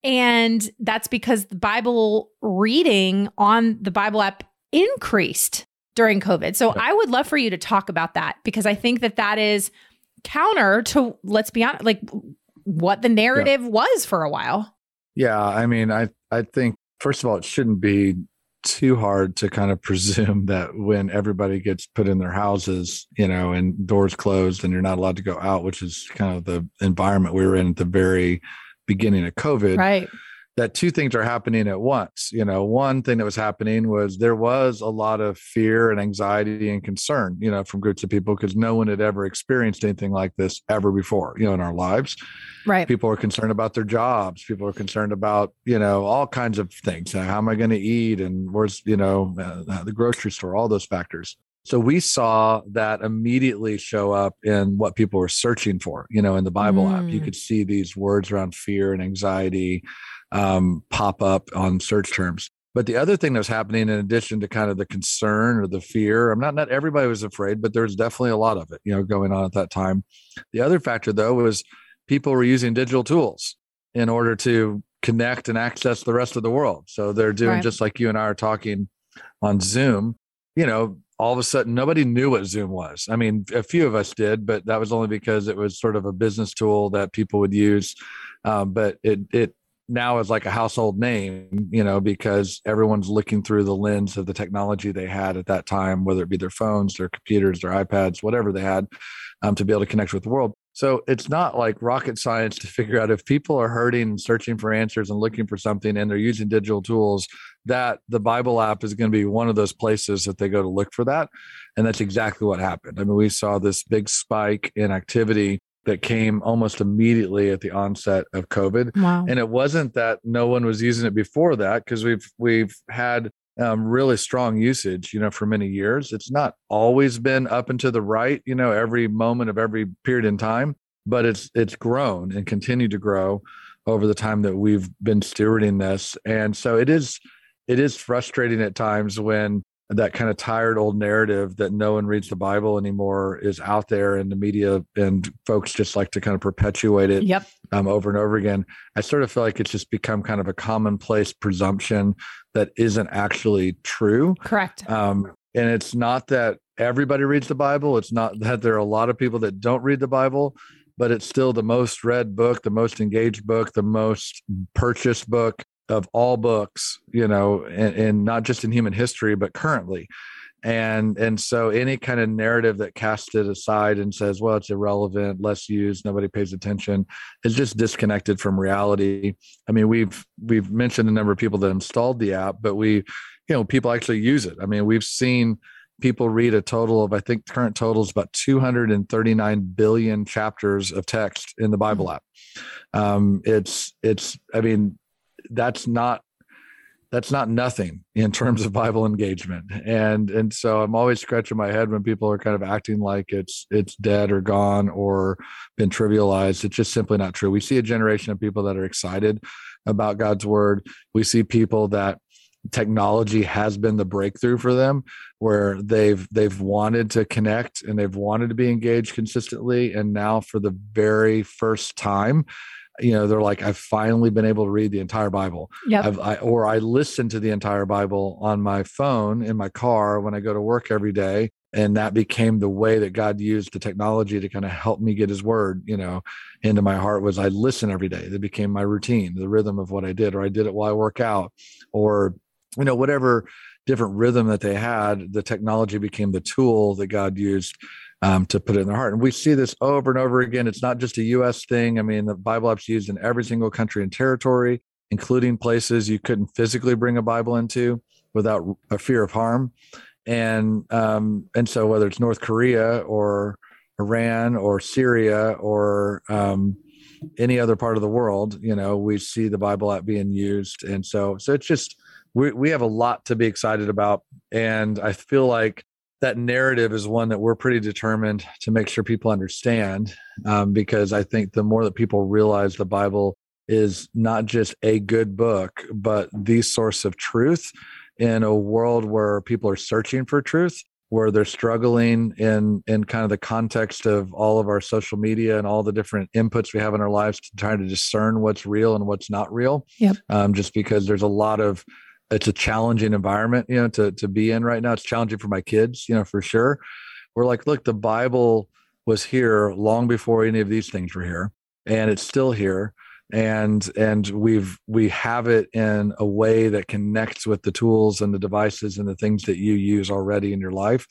And that's because the Bible reading on the Bible app increased during COVID. So I would love for you to talk about that because I think that that is counter to, let's be honest, like what the narrative yeah. was for a while. Yeah. I mean, I, I think, first of all, it shouldn't be too hard to kind of presume that when everybody gets put in their houses, you know, and doors closed and you're not allowed to go out, which is kind of the environment we were in at the very beginning of COVID. Right that two things are happening at once. You know, one thing that was happening was there was a lot of fear and anxiety and concern, you know, from groups of people because no one had ever experienced anything like this ever before, you know, in our lives. Right. People are concerned about their jobs. People are concerned about, you know, all kinds of things. How am I going to eat? And where's, you know, uh, the grocery store, all those factors. So we saw that immediately show up in what people were searching for, you know, in the Bible mm. app. You mm. could see these words around fear and anxiety um, pop up on search terms. But the other thing that was happening, in addition to kind of the concern or the fear, I'm not not everybody was afraid, but there's definitely a lot of it, you know, going on at that time. The other factor though was people were using digital tools in order to connect and access the rest of the world. So they're doing right. just like you and I are talking on Zoom. You know, all of a sudden nobody knew what Zoom was. I mean, a few of us did, but that was only because it was sort of a business tool that people would use. Um, but it it now is like a household name, you know, because everyone's looking through the lens of the technology they had at that time, whether it be their phones, their computers, their iPads, whatever they had, um, to be able to connect with the world. So it's not like rocket science to figure out if people are hurting and searching for answers and looking for something and they're using digital tools, that the Bible app is going to be one of those places that they go to look for that. And that's exactly what happened. I mean, we saw this big spike in activity that came almost immediately at the onset of COVID. Wow. And it wasn't that no one was using it before that because we've we've had um, really strong usage, you know, for many years. It's not always been up and to the right, you know, every moment of every period in time, but it's it's grown and continued to grow over the time that we've been stewarding this. And so it is it is frustrating at times when that kind of tired old narrative that no one reads the Bible anymore is out there in the media, and folks just like to kind of perpetuate it yep. um, over and over again. I sort of feel like it's just become kind of a commonplace presumption that isn't actually true. Correct. Um, and it's not that everybody reads the Bible. It's not that there are a lot of people that don't read the Bible, but it's still the most read book, the most engaged book, the most purchased book of all books, you know, and, and, not just in human history, but currently. And and so any kind of narrative that casts it aside and says, well, it's irrelevant, less used, nobody pays attention, is just disconnected from reality. I mean, we've we've mentioned a number of people that installed the app, but we, you know, people actually use it. I mean, we've seen people read a total of, I think current total is about 239 billion chapters of text in the Bible app. Um, it's it's I mean that's not that's not nothing in terms of bible engagement. And and so i'm always scratching my head when people are kind of acting like it's it's dead or gone or been trivialized. It's just simply not true. We see a generation of people that are excited about god's word. We see people that technology has been the breakthrough for them where they've they've wanted to connect and they've wanted to be engaged consistently. And now for the very first time you know they're like i've finally been able to read the entire bible yep. I, or i listen to the entire bible on my phone in my car when i go to work every day and that became the way that god used the technology to kind of help me get his word you know into my heart was i listen every day that became my routine the rhythm of what i did or i did it while i work out or you know whatever different rhythm that they had the technology became the tool that god used um, to put it in their heart. And we see this over and over again. It's not just a U.S. thing. I mean, the Bible app's used in every single country and territory, including places you couldn't physically bring a Bible into without a fear of harm. And um, and so whether it's North Korea or Iran or Syria or um, any other part of the world, you know, we see the Bible app being used. And so so it's just we we have a lot to be excited about. And I feel like that narrative is one that we're pretty determined to make sure people understand um, because i think the more that people realize the bible is not just a good book but the source of truth in a world where people are searching for truth where they're struggling in in kind of the context of all of our social media and all the different inputs we have in our lives to try to discern what's real and what's not real yep. um, just because there's a lot of it's a challenging environment, you know, to to be in right now. It's challenging for my kids, you know, for sure. We're like, look, the Bible was here long before any of these things were here, and it's still here. And and we've we have it in a way that connects with the tools and the devices and the things that you use already in your life.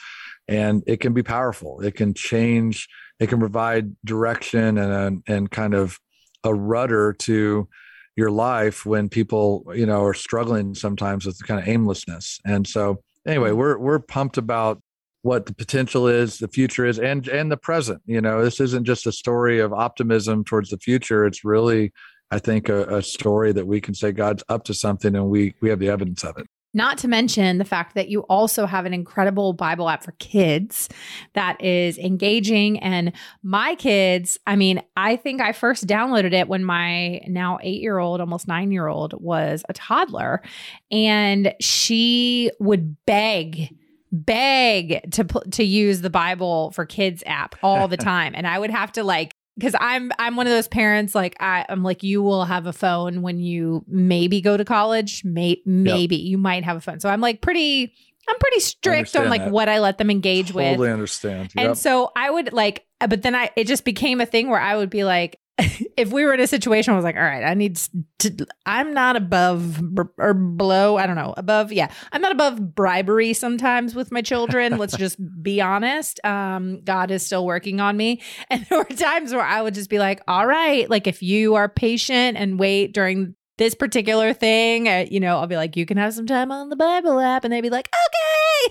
And it can be powerful. It can change, it can provide direction and and kind of a rudder to your life when people you know are struggling sometimes with kind of aimlessness. And so anyway mm-hmm. we're we're pumped about what the potential is the future is and and the present. You know this isn't just a story of optimism towards the future. It's really i think a, a story that we can say god's up to something and we we have the evidence of it not to mention the fact that you also have an incredible Bible app for kids that is engaging. And my kids, I mean, I think I first downloaded it when my now eight year old, almost nine year old was a toddler. And she would beg beg to to use the Bible for Kids app all the time, and I would have to like because I'm I'm one of those parents like I, I'm like you will have a phone when you maybe go to college, may, maybe yep. you might have a phone. So I'm like pretty I'm pretty strict on like that. what I let them engage totally with. Totally understand. Yep. And so I would like, but then I it just became a thing where I would be like, if we were in a situation I was like, all right, I need to, I'm not above or below, I don't know, above, yeah, I'm not above bribery sometimes with my children. Let's just be honest. Um, God is still working on me. And there were times where I would just be like, all right, like if you are patient and wait during this particular thing, uh, you know, I'll be like, you can have some time on the Bible app. And they'd be like,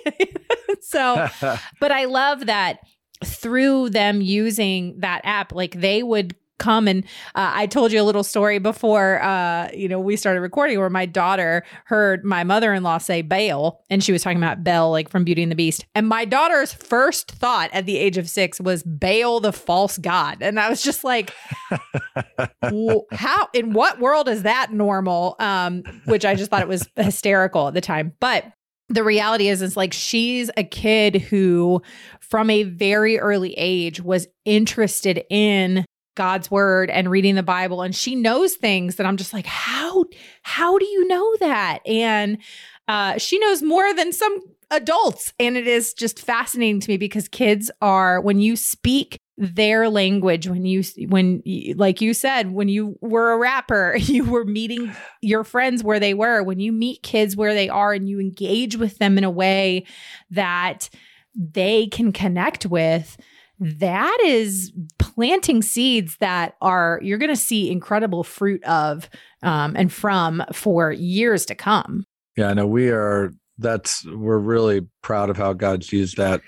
okay. so, but I love that through them using that app, like they would come and uh, I told you a little story before uh, you know we started recording where my daughter heard my mother-in-law say Baal and she was talking about Belle like from Beauty and the Beast. And my daughter's first thought at the age of 6 was Baal the false god. And I was just like how in what world is that normal? Um, which I just thought it was hysterical at the time. But the reality is it's like she's a kid who from a very early age was interested in God's word and reading the Bible and she knows things that I'm just like how how do you know that? And uh, she knows more than some adults and it is just fascinating to me because kids are when you speak their language when you when like you said when you were a rapper you were meeting your friends where they were when you meet kids where they are and you engage with them in a way that they can connect with that is planting seeds that are you're going to see incredible fruit of um, and from for years to come. Yeah, I know we are. That's we're really proud of how God's used that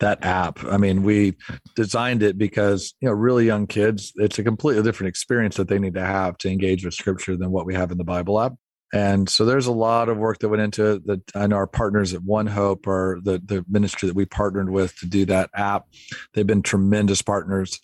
that app. I mean, we designed it because you know really young kids. It's a completely different experience that they need to have to engage with Scripture than what we have in the Bible app. And so there's a lot of work that went into it. That I know our partners at OneHope or the the ministry that we partnered with to do that app. They've been tremendous partners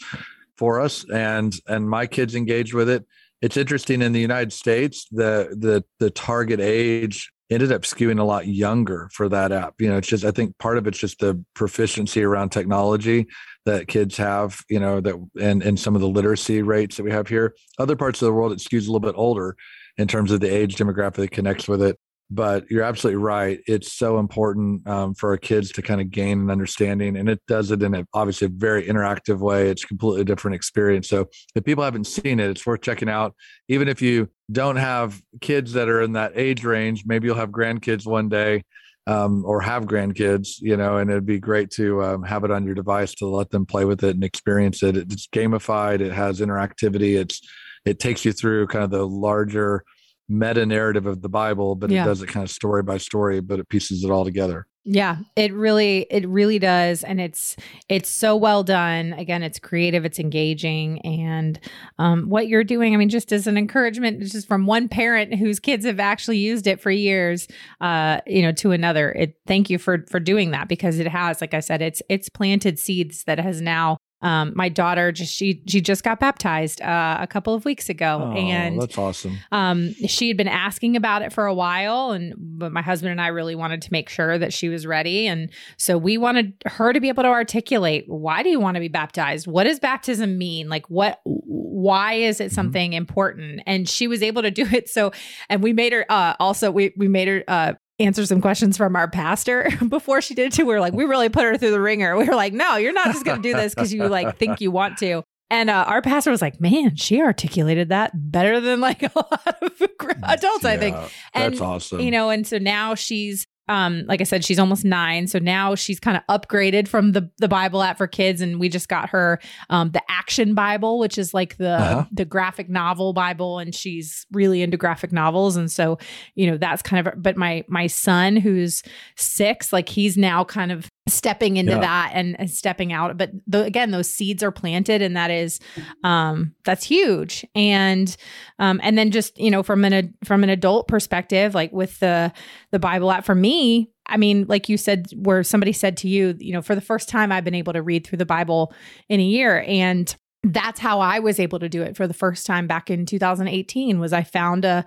for us, and and my kids engaged with it. It's interesting in the United States, the the the target age ended up skewing a lot younger for that app. You know, it's just I think part of it's just the proficiency around technology that kids have, you know, that and and some of the literacy rates that we have here. Other parts of the world it skews a little bit older in terms of the age demographic that connects with it. But you're absolutely right. It's so important um, for our kids to kind of gain an understanding, and it does it in a, obviously a very interactive way. It's completely different experience. So if people haven't seen it, it's worth checking out. Even if you don't have kids that are in that age range, maybe you'll have grandkids one day. Um, or have grandkids, you know, and it'd be great to um, have it on your device to let them play with it and experience it. It's gamified. It has interactivity. It's it takes you through kind of the larger meta narrative of the Bible, but yeah. it does it kind of story by story, but it pieces it all together. Yeah, it really it really does and it's it's so well done. Again, it's creative, it's engaging and um, what you're doing, I mean just as an encouragement just from one parent whose kids have actually used it for years uh, you know, to another. It thank you for for doing that because it has like I said it's it's planted seeds that has now um, my daughter just she she just got baptized uh, a couple of weeks ago, oh, and that's awesome. Um, she had been asking about it for a while, and but my husband and I really wanted to make sure that she was ready, and so we wanted her to be able to articulate why do you want to be baptized? What does baptism mean? Like what? Why is it mm-hmm. something mm-hmm. important? And she was able to do it. So, and we made her uh, also we we made her uh, answer some questions from our pastor before she did it too. We were like, we really put her through the ringer. We were like, no, you're not just going to do this because you like think you want to. And uh, our pastor was like, man, she articulated that better than like a lot of adults, yeah, I think. And, that's awesome. You know, and so now she's um, like I said, she's almost nine. So now she's kind of upgraded from the the Bible app for kids, and we just got her um, the Action Bible, which is like the uh-huh. the graphic novel Bible, and she's really into graphic novels, and so you know that's kind of. But my my son, who's six, like he's now kind of stepping into yeah. that and, and, stepping out. But the, again those seeds are planted and that is um that's huge. And um and then just you know from an from an adult perspective like with the the bible app for me i mean like you said where somebody said to you you know for the first time i've been able to read through the bible in a year. And that's how i was able to do it for the first time back in 2018 was i found a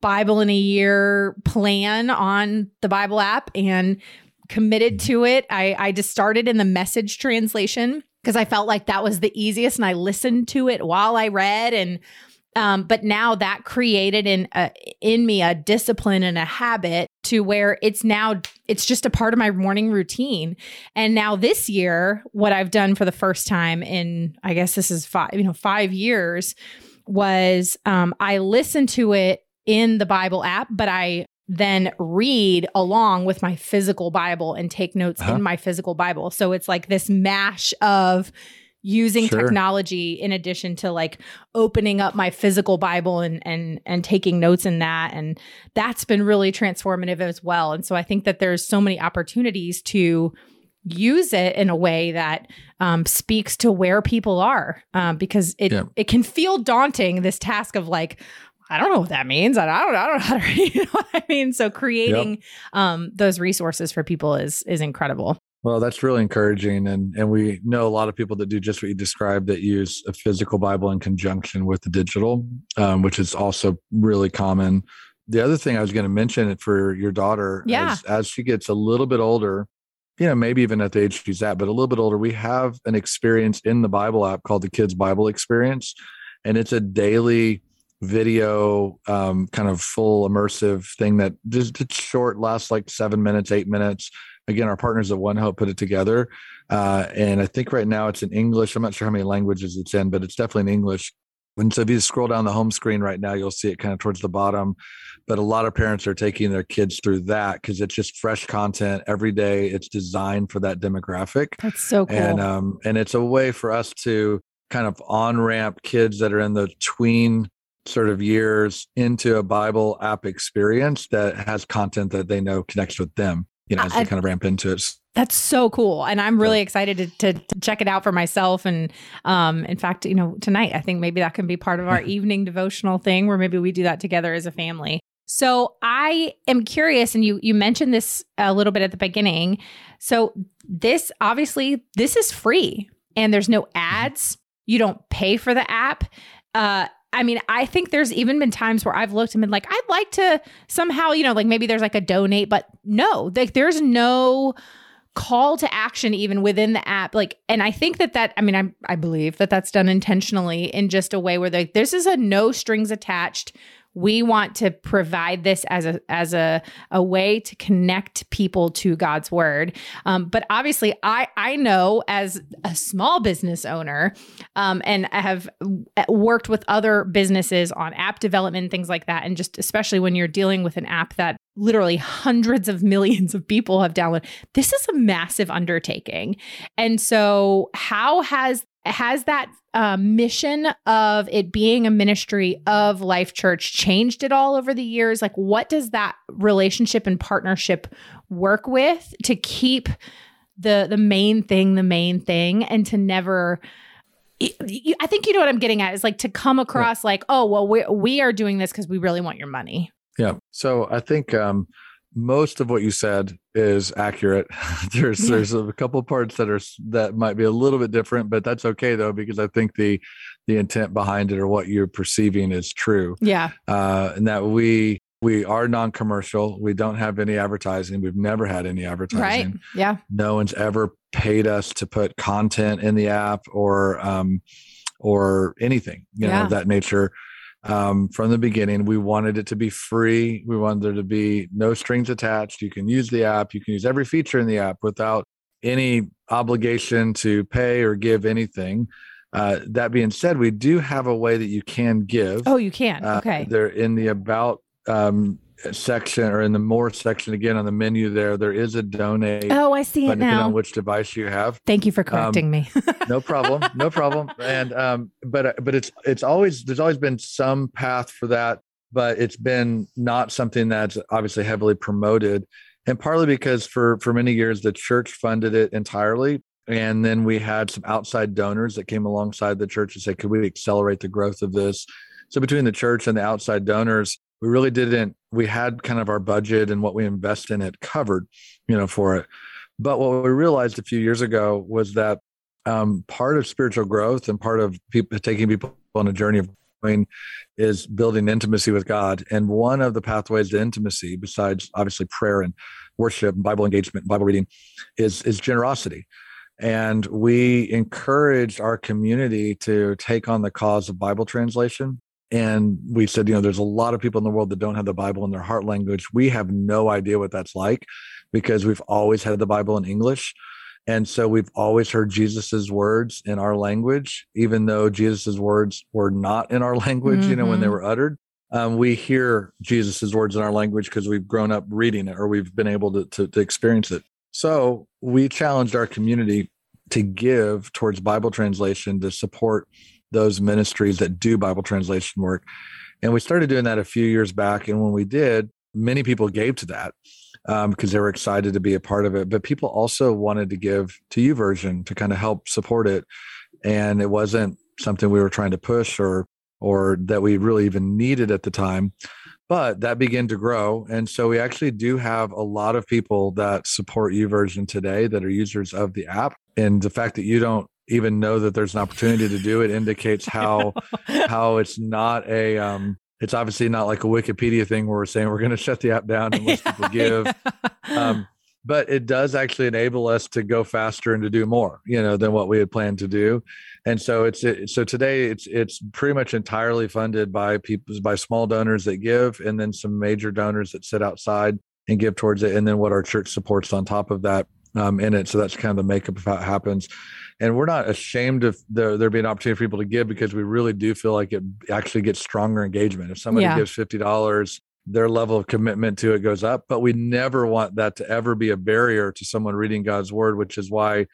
bible in a year plan on the bible app and committed mm-hmm. to it. I, I just started in the message translation because I felt like that was the easiest and I listened to it while I read and um, but now that created in uh, in me a discipline and a habit to where it's now it's just a part of my morning routine. And now this year, what I've done for the first time in I guess this is five you know five years was um, I listened to it in the Bible app, but I then read along with my physical Bible and take notes uh-huh. in my physical Bible. So it's like this mash of using sure. technology in addition to like opening up my physical bible and and and taking notes in that and that's been really transformative as well and so i think that there's so many opportunities to use it in a way that um, speaks to where people are um, because it yeah. it can feel daunting this task of like I don't know what that means. I don't, I don't know how to. You know what I mean? So creating yep. um, those resources for people is is incredible. Well, that's really encouraging, and and we know a lot of people that do just what you described that use a physical Bible in conjunction with the digital, um, which is also really common. The other thing I was going to mention for your daughter, yeah. as, as she gets a little bit older, you know, maybe even at the age she's at, but a little bit older, we have an experience in the Bible app called the Kids Bible Experience, and it's a daily video um, kind of full immersive thing that just it's short lasts like seven minutes eight minutes. Again our partners at OneHope put it together uh, and i think right now it's in english. I'm not sure how many languages it's in but it's definitely in english. And so if you scroll down the home screen right now you'll see it kind of towards the bottom. But a lot of parents are taking their kids through that because it's just fresh content every day. It's designed for that demographic. That's so cool. And um and it's a way for us to kind of on ramp kids that are in the tween sort of years into a Bible app experience that has content that they know connects with them, you know, as I, they kind of ramp into it. That's so cool. And I'm really yeah. excited to, to, to, check it out for myself. And um, in fact, you know, tonight, I think maybe that can be part of our evening devotional thing where maybe we do that together as a family. So I am curious, and you you mentioned this a little bit at the beginning. So this obviously this is free, and there's no mm-hmm. ads. You don't pay for the app. Uh, I mean, I think there's even been times where I've looked and been like, I'd like to somehow, you know, like maybe there's like a donate, but no, like there's no call to action even within the app. Like and i think that that i mean i i believe that that's done intentionally in just a way where like this is a no strings attached we want to provide this as a as a, a way to connect people to God's word. Um, but obviously, I I know as a small business owner, um, and I have worked with other businesses on app development, things like that, and just especially when you're dealing with an app that literally hundreds of millions of people have downloaded. This is a massive undertaking. And so, how has has that uh, mission of it being a ministry of Life Church changed it all over the years? Like, what does that relationship and partnership work with to keep the the main thing the main thing, and to never I think you know what I'm getting at is like to come across yeah. like, oh, well, we we are doing this because we really want your money. Yeah. So I think um, most of what you said is accurate. there's yeah. there's a couple parts that are that might be a little bit different, but that's okay though because I think the the intent behind it or what you're perceiving is true. Yeah. Uh, and that we we are non-commercial. We don't have any advertising. We've never had any advertising. Right. Yeah. No one's ever paid us to put content in the app or um or anything, you yeah. know, that nature um, from the beginning. We wanted it to be free. We wanted there to be no strings attached. You can use the app. You can use every feature in the app without any obligation to pay or give anything. Uh, that being said, we do have a way that you can give. Oh, you can. Uh, okay. they're in the about um, section or in the more section again on the menu there, there is a donate. Oh, I see it depending now. on which device you have. Thank you for correcting Um, me. no problem no problem and um but but it's it's always there's always been some path for that but it's been not something that's obviously heavily promoted and partly because for for many years the church funded it entirely and then we had some outside donors that came alongside the church and said could we accelerate the growth of this so between the church and the outside donors we really didn't we had kind of our budget and what we invest in it covered you know for it but what we realized a few years ago was that um, part of spiritual growth and part of people taking people on a journey of growing is building intimacy with God. And one of the pathways to intimacy, besides obviously prayer and worship, and Bible engagement, and Bible reading, is is generosity. And we encouraged our community to take on the cause of Bible translation. And we said, you know, there's a lot of people in the world that don't have the Bible in their heart language. We have no idea what that's like because we've always had the Bible in English. And so we've always heard Jesus's words in our language, even though Jesus's words were not in our language, you know, when they Mhm. were uttered. Um, we hear Jesus's words in our language because we've grown up reading it or we've been able to, to, to experience it. So we challenged our community to give towards Bible translation to support those ministries that do Bible translation work. And we started doing that a few years back. And when we did, many people gave to that um, because they were excited to be a part of it. But people also wanted to give to YouVersion to kind of help support it. And it wasn't something we were trying to push or or that we really even needed at the time. But that began to grow. And so we actually do have a lot of people that support YouVersion today that are users of the app. And the fact that you don't even know that there's an opportunity to do it indicates how how it's not a um it's obviously not like a Wikipedia thing where we're saying we're going to shut the app down unless people give. Um, but it does actually enable us to go faster and to do more, you know, than what we had planned to do. And so it's it, so today it's it's pretty much entirely funded by people by small donors that give, and then some major donors that sit outside and give towards it, and then what our church supports on top of that um, in it. So that's kind of the makeup of how it happens. And we're not ashamed of there there being an opportunity for people to give because we really do feel like it actually gets stronger engagement. If somebody Yeah. gives fifty dollars, their level of commitment to it goes up. But we never want that to ever be a barrier to someone reading God's word, which is why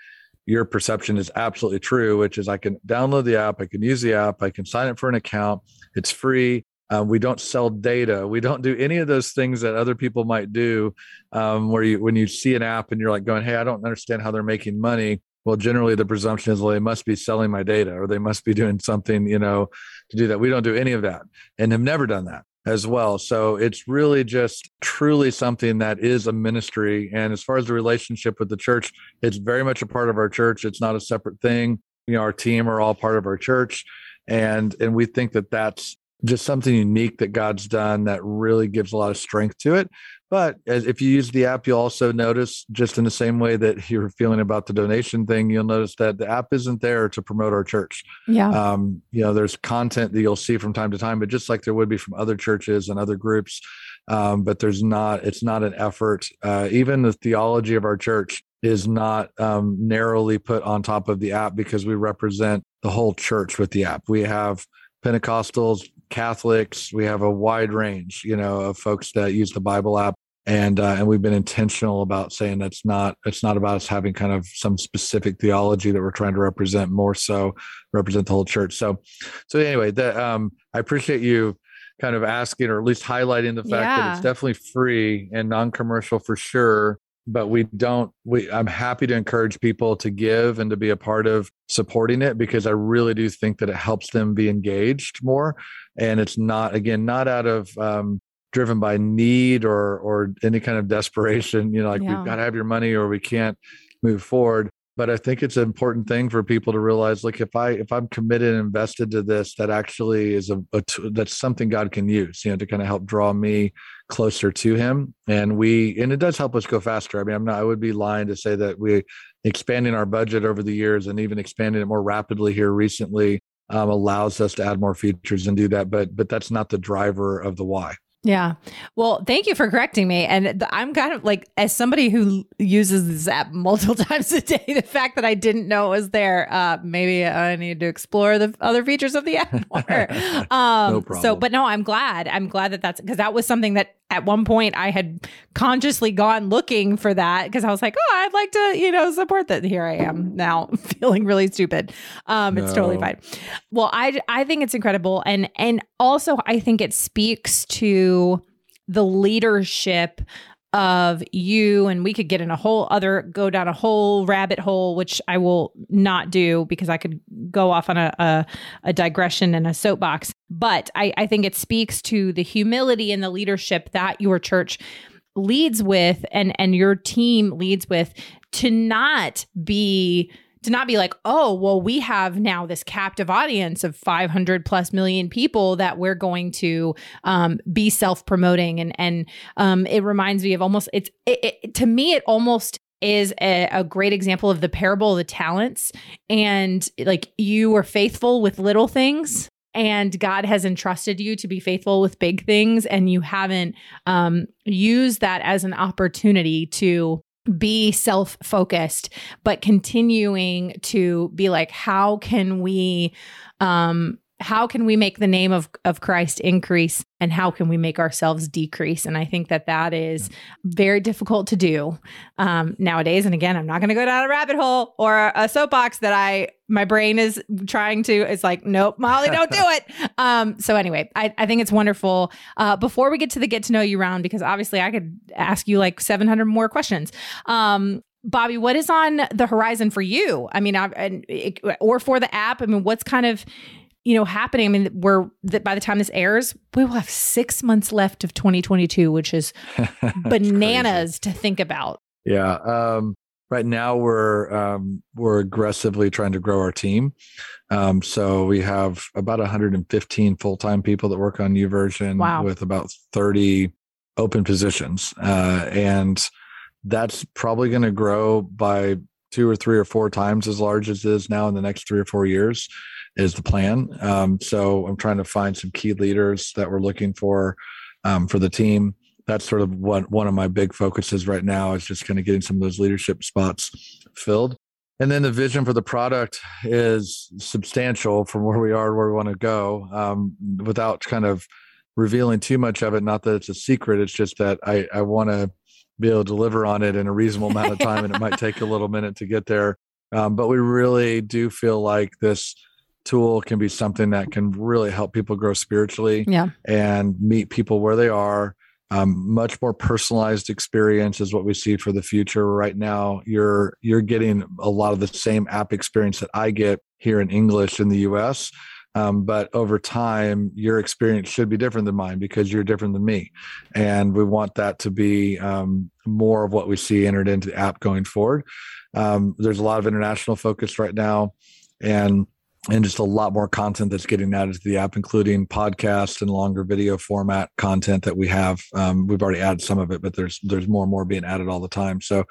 your perception is absolutely true, which is I can download the app, I can use the app, I can sign up for an account, it's free. Um, we don't sell data. We don't do any of those things that other people might do. Um, where you, when you see an app and you're like going, "Hey, I don't understand how they're making money." Well, generally the presumption is, well, they must be selling my data, or they must be doing something, you know, to do that. We don't do any of that, and have never done that as well. So it's really just truly something that is a ministry. And as far as the relationship with the church, it's very much a part of our church. It's not a separate thing. You know, our team are all part of our church, and and we think that that's just something unique that God's done that really gives a lot of strength to it. But as if you use the app, you'll also notice, just in the same way that you're feeling about the donation thing, you'll notice that the app isn't there to promote our church yeah. um, you know there's content that you'll see from time to time but just like there would be from other churches and other groups um, but there's not it's not an effort uh, even the theology of our church is not um, narrowly put on top of the app because we represent the whole church with the app we have pentecostals catholics. We have a wide range you know of folks that use the bible app. And uh, and we've been intentional about saying that's not it's not about us having kind of some specific theology that we're trying to represent more so represent the whole church. So so anyway that um i appreciate you kind of asking or at least highlighting the fact that it's definitely free and non-commercial for sure. But we don't we i'm happy to encourage people to give and to be a part of supporting it because i really do think that it helps them be engaged more and it's not again not out of um driven by need or or any kind of desperation you know like Yeah. we've got to have your money or we can't move forward. But i think it's an important thing for people to realize like if i if i'm committed and invested to this that actually is a, that's something god can use you know to kind of help draw me closer to him. And we and it does help us go faster. I mean i'm not i would be lying to say that we expanding our budget over the years and even expanding it more rapidly here recently um, allows us to add more features and do that but but that's not the driver of the why Yeah. Well, thank you for correcting me. And I'm kind of like, as somebody who uses this app multiple times a day, the fact that I didn't know it was there, uh, maybe I need to explore the other features of the app more. Um, No So, but no, I'm glad. I'm glad that that's because that was something that at one point I had consciously gone looking for that because I was like, oh, I'd like to, you know, support that. Here I am now feeling really stupid. Um, no. It's totally fine. Well, I I think it's incredible, and and also I think it speaks to the leadership of you and we could get in a whole other go down a whole rabbit hole which i will not do because i could go off on a, a, a digression and a soapbox but I, I think it speaks to the humility and the leadership that your church leads with and and your team leads with to not be to not be like, oh, well, we have now this captive audience of 500 plus million people that we're going to um, be self promoting. And, and um, it reminds me of almost, it's, it, it, to me, it almost is a, a, great example of the parable of the talents. And like you were faithful with little things. And God has entrusted you to be faithful with big things, and you haven't um, used that as an opportunity to be self focused, but continuing to be like, how can we, um, how can we make the name of, of Christ increase and how can we make ourselves decrease? And I think that that is very difficult to do um, nowadays. And again, I'm not going to go down a rabbit hole or a soapbox that I, my brain is trying to, it's like, nope, Molly, don't do it. Um, so anyway, I, I think it's wonderful. Uh, before we get to the get to know you round, because obviously I could ask you like 700 more questions. Um, Bobby, what is on the horizon for you? I mean, I, and or for the app? I mean, what's kind of you know, happening. I mean, we're that by the time this airs, we will have six months left of 2022, which is bananas to think about. Yeah. Um, right now, we're um, we're aggressively trying to grow our team. Um, so we have about 115 full time people that work on YouVersion wow. with about 30 open positions, uh, and that's probably going to grow by two or three or four times as large as it is now in the next three or four years is the plan. Um, so I'm trying to find some key leaders that we're looking for um, for the team. That's sort of what one of my big focuses right now is just kind of getting some of those leadership spots filled. And then the vision for the product is substantial from where we are to where we want to go um, without kind of revealing too much of it. Not that it's a secret, it's just that I, I want to be able to deliver on it in a reasonable amount of time and it might take a little minute to get there. Um, but we really do feel like this tool can be something that can really help people grow spiritually yeah. and meet people where they are. Um, much more personalized experience is what we see for the future. Right now, you're you're getting a lot of the same app experience that I get here in English in the U.S. Um, but over time, your experience should be different than mine because you're different than me, and we want that to be um, more of what we see entered into the app going forward. Um, there's a lot of international focus right now, and and just a lot more content that's getting added to the app, including podcasts and longer video format content that we have. Um, we've already added some of it, but there's there's more and more being added all the time. So,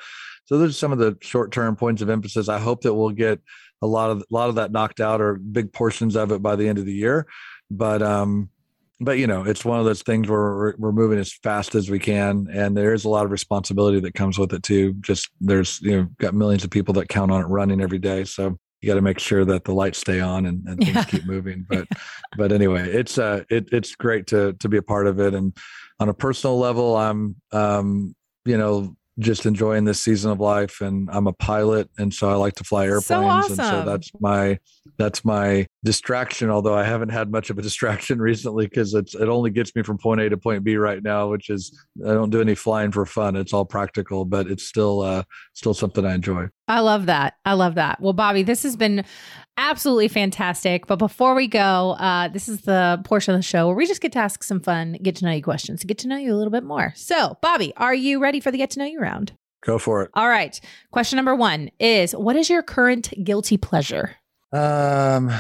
so those are some of the short term points of emphasis. I hope that we'll get a lot of a lot of that knocked out or big portions of it by the end of the year. But um, but you know, it's one of those things where we're, we're moving as fast as we can, and there is a lot of responsibility that comes with it too. Just there's you know got millions of people that count on it running every day, so you got to make sure that the lights stay on and, and things yeah. keep moving. But but anyway, it's uh it, it's great to to be a part of it. And on a personal level, I'm um you know just enjoying this season of life and I'm a pilot and so I like to fly airplanes so awesome. and so that's my that's my distraction although I haven't had much of a distraction recently cuz it's it only gets me from point A to point B right now which is I don't do any flying for fun it's all practical but it's still uh still something I enjoy. I love that. I love that. Well Bobby, this has been absolutely fantastic. But before we go, uh, this is the portion of the show where we just get to ask some fun, get to know you questions get to know you a little bit more. So, Bobby, are you ready for the get to know you round? Go for it. All right. Question number one is What is your current guilty pleasure? Um,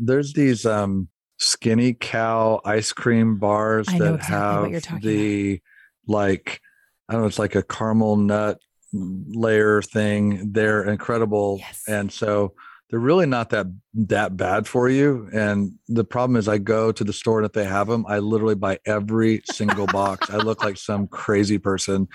there's these um skinny cow ice cream bars that exactly have the about. like I don't know, it's like a caramel nut layer thing. They're incredible. Yes. And so they're really not that that bad for you. And the problem is, I go to the store and if they have them, I literally buy every single box. I look like some crazy person,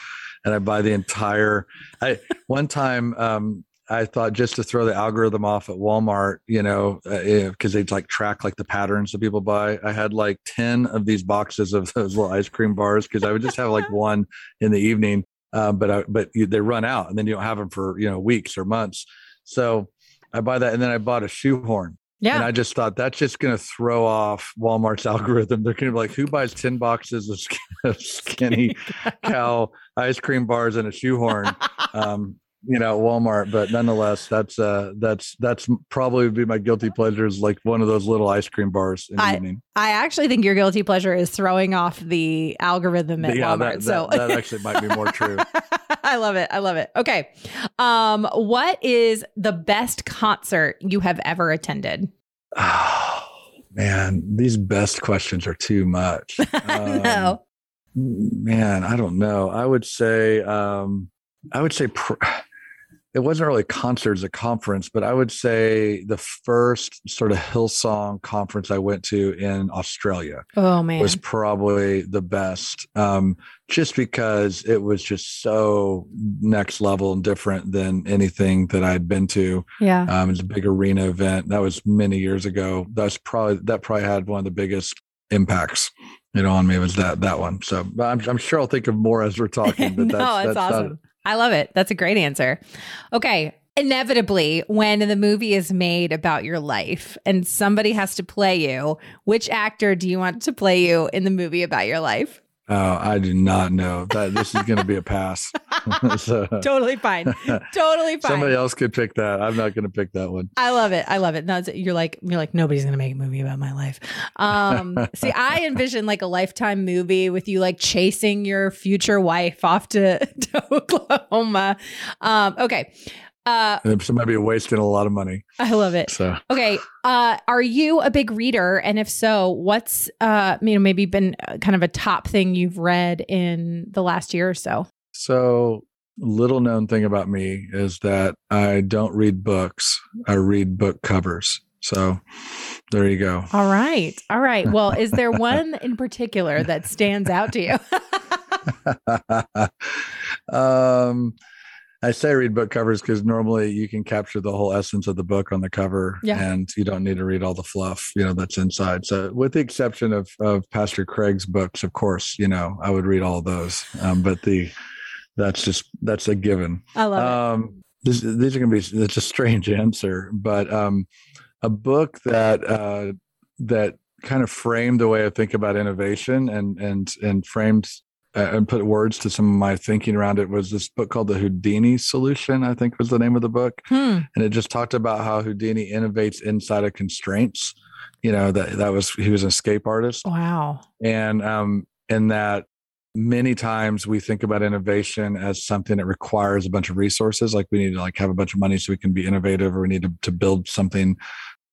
and I buy the entire. I one time um, I thought just to throw the algorithm off at Walmart, you know, because uh, they'd like track like the patterns that people buy. I had like 10 of these boxes of those little ice cream bars because I would just have like one in the evening. Um, but I, but you, they run out and then you don't have them for, you know, weeks or months. So I buy that. And then I bought a shoehorn yeah. And I just thought that's just going to throw off Walmart's algorithm. They're going to be like, who buys 10 boxes of skinny cow ice cream bars and a shoehorn? Um, you know, Walmart, but nonetheless, that's uh that's that's probably would be my guilty pleasure is like one of those little ice cream bars in the I, evening. I actually think your guilty pleasure is throwing off the algorithm at yeah, Walmart. That, so that, that actually might be more true. I love it. I love it. Okay. Um, what is the best concert you have ever attended? Oh man, these best questions are too much. Um, no. Man, I don't know. I would say um I would say pr- it wasn't really a concert, as a conference, but I would say the first sort of Hillsong conference I went to in Australia oh, man. was probably the best, um, just because it was just so next level and different than anything that I'd been to. Yeah, um, it's a big arena event. That was many years ago. That's probably that probably had one of the biggest impacts you know on me was that that one. So I'm, I'm sure I'll think of more as we're talking. But no, that's, that's awesome. I love it. That's a great answer. Okay. Inevitably, when the movie is made about your life and somebody has to play you, which actor do you want to play you in the movie about your life? Oh, I do not know that this is going to be a pass. so, totally fine. Totally fine. Somebody else could pick that. I'm not going to pick that one. I love it. I love it. No, you're like you're like nobody's going to make a movie about my life. Um, see, I envision like a lifetime movie with you like chasing your future wife off to, to Oklahoma. Um, okay. Uh, might be wasting a lot of money. I love it. So okay, uh, are you a big reader? And if so, what's uh, you know maybe been uh, kind of a top thing you've read in the last year or so? So little known thing about me is that I don't read books. I read book covers. So there you go. All right. All right. Well, is there one in particular that stands out to you? um I say read book covers because normally you can capture the whole essence of the book on the cover yeah. and you don't need to read all the fluff, you know, that's inside. So with the exception of, of Pastor Craig's books, of course, you know, I would read all those. Um, but the, that's just, that's a given. I love um, it. This, these are going to be, it's a strange answer, but um, a book that, uh, that kind of framed the way I think about innovation and, and, and framed and put words to some of my thinking around it was this book called the Houdini Solution, I think was the name of the book. Hmm. And it just talked about how Houdini innovates inside of constraints. You know, that that was he was an escape artist. Wow. And um and that many times we think about innovation as something that requires a bunch of resources like we need to like have a bunch of money so we can be innovative or we need to, to build something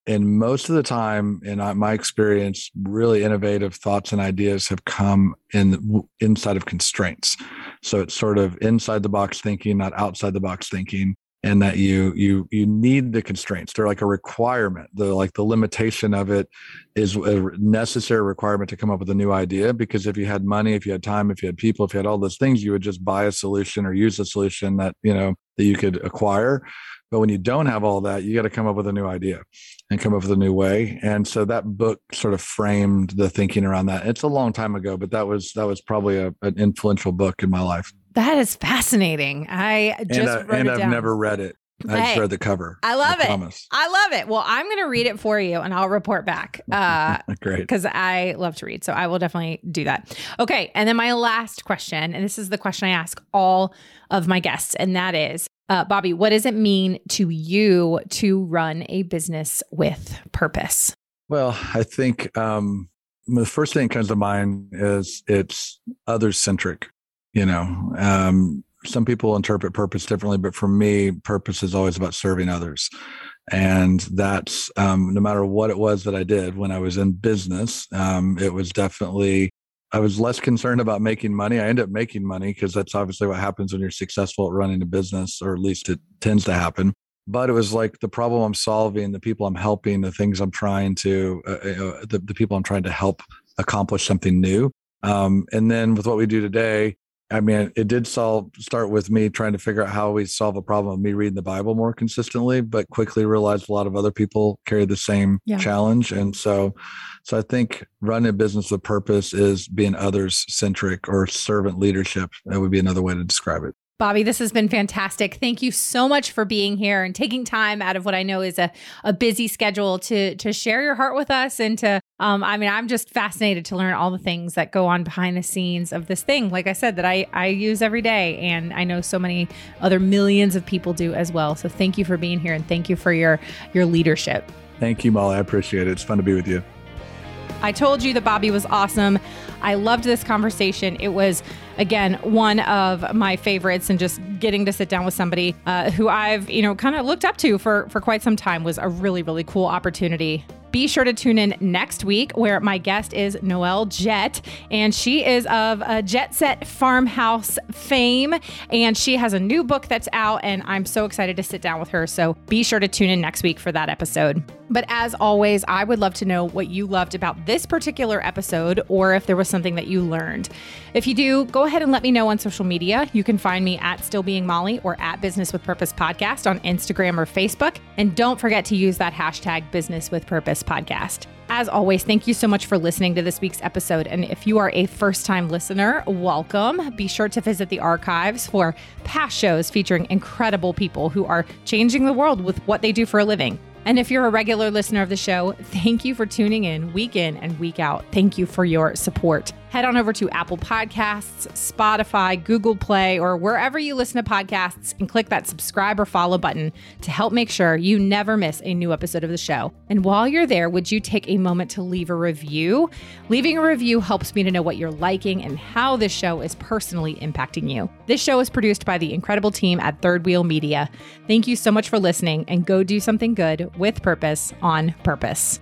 and most of the time in my experience really innovative thoughts and ideas have come in inside of constraints. So it's sort of inside the box thinking not outside the box thinking and that you you you need the constraints. They're like a requirement. The like the limitation of it is a necessary requirement to come up with a new idea because if you had money if you had time if you had people if you had all those things you would just buy a solution or use a solution that you know that you could acquire but when you don't have all that, you got to come up with a new idea and come up with a new way. And so that book sort of framed the thinking around that. It's a long time ago, but that was that was probably a, an influential book in my life. That is fascinating. I just and, uh, and I've down. never read it. I just read the cover. I love I it. Promise. I love it. Well, I'm going to read it for you and I'll report back. Uh, Great. Because I love to read. So I will definitely do that. Okay. And then my last question, and this is the question I ask all of my guests, and that is uh, Bobby, what does it mean to you to run a business with purpose? Well, I think um, the first thing that comes to mind is it's others centric. You know, um, some people interpret purpose differently, but for me, purpose is always about serving others. And that's um, no matter what it was that I did when I was in business, um, it was definitely I was less concerned about making money. I ended up making money because that's obviously what happens when you're successful at running a business, or at least it tends to happen. But it was like the problem I'm solving, the people I'm helping, the things I'm trying to, uh, uh, the, the people I'm trying to help accomplish something new. Um, and then with what we do today, I mean, it did solve start with me trying to figure out how we solve a problem of me reading the Bible more consistently, but quickly realized a lot of other people carry the same yeah. challenge. And so so I think running a business with purpose is being others centric or servant leadership. That would be another way to describe it. Bobby, this has been fantastic. Thank you so much for being here and taking time out of what I know is a, a busy schedule to to share your heart with us and to um, I mean, I'm just fascinated to learn all the things that go on behind the scenes of this thing, like I said, that I, I use every day. And I know so many other millions of people do as well. So thank you for being here and thank you for your your leadership. Thank you, Molly. I appreciate it. It's fun to be with you. I told you that Bobby was awesome. I loved this conversation. It was, again, one of my favorites, and just getting to sit down with somebody uh, who I've, you know, kind of looked up to for for quite some time was a really, really cool opportunity. Be sure to tune in next week where my guest is Noelle Jett, and she is of a Jett Set Farmhouse fame, and she has a new book that's out, and I'm so excited to sit down with her. So be sure to tune in next week for that episode. But as always, I would love to know what you loved about this particular episode, or if there was something that you learned. If you do, go ahead and let me know on social media. You can find me at Still Being Molly or at Business with Purpose Podcast on Instagram or Facebook. And don't forget to use that hashtag Business with Purpose Podcast. As always, thank you so much for listening to this week's episode. And if you are a first time listener, welcome. Be sure to visit the archives for past shows featuring incredible people who are changing the world with what they do for a living. And if you're a regular listener of the show, thank you for tuning in week in and week out. Thank you for your support head on over to Apple Podcasts, Spotify, Google Play, or wherever you listen to podcasts and click that subscribe or follow button to help make sure you never miss a new episode of the show. And while you're there, would you take a moment to leave a review? Leaving a review helps me to know what you're liking and how this show is personally impacting you. This show is produced by the incredible team at Third Wheel Media. Thank you so much for listening and go do something good with purpose on purpose.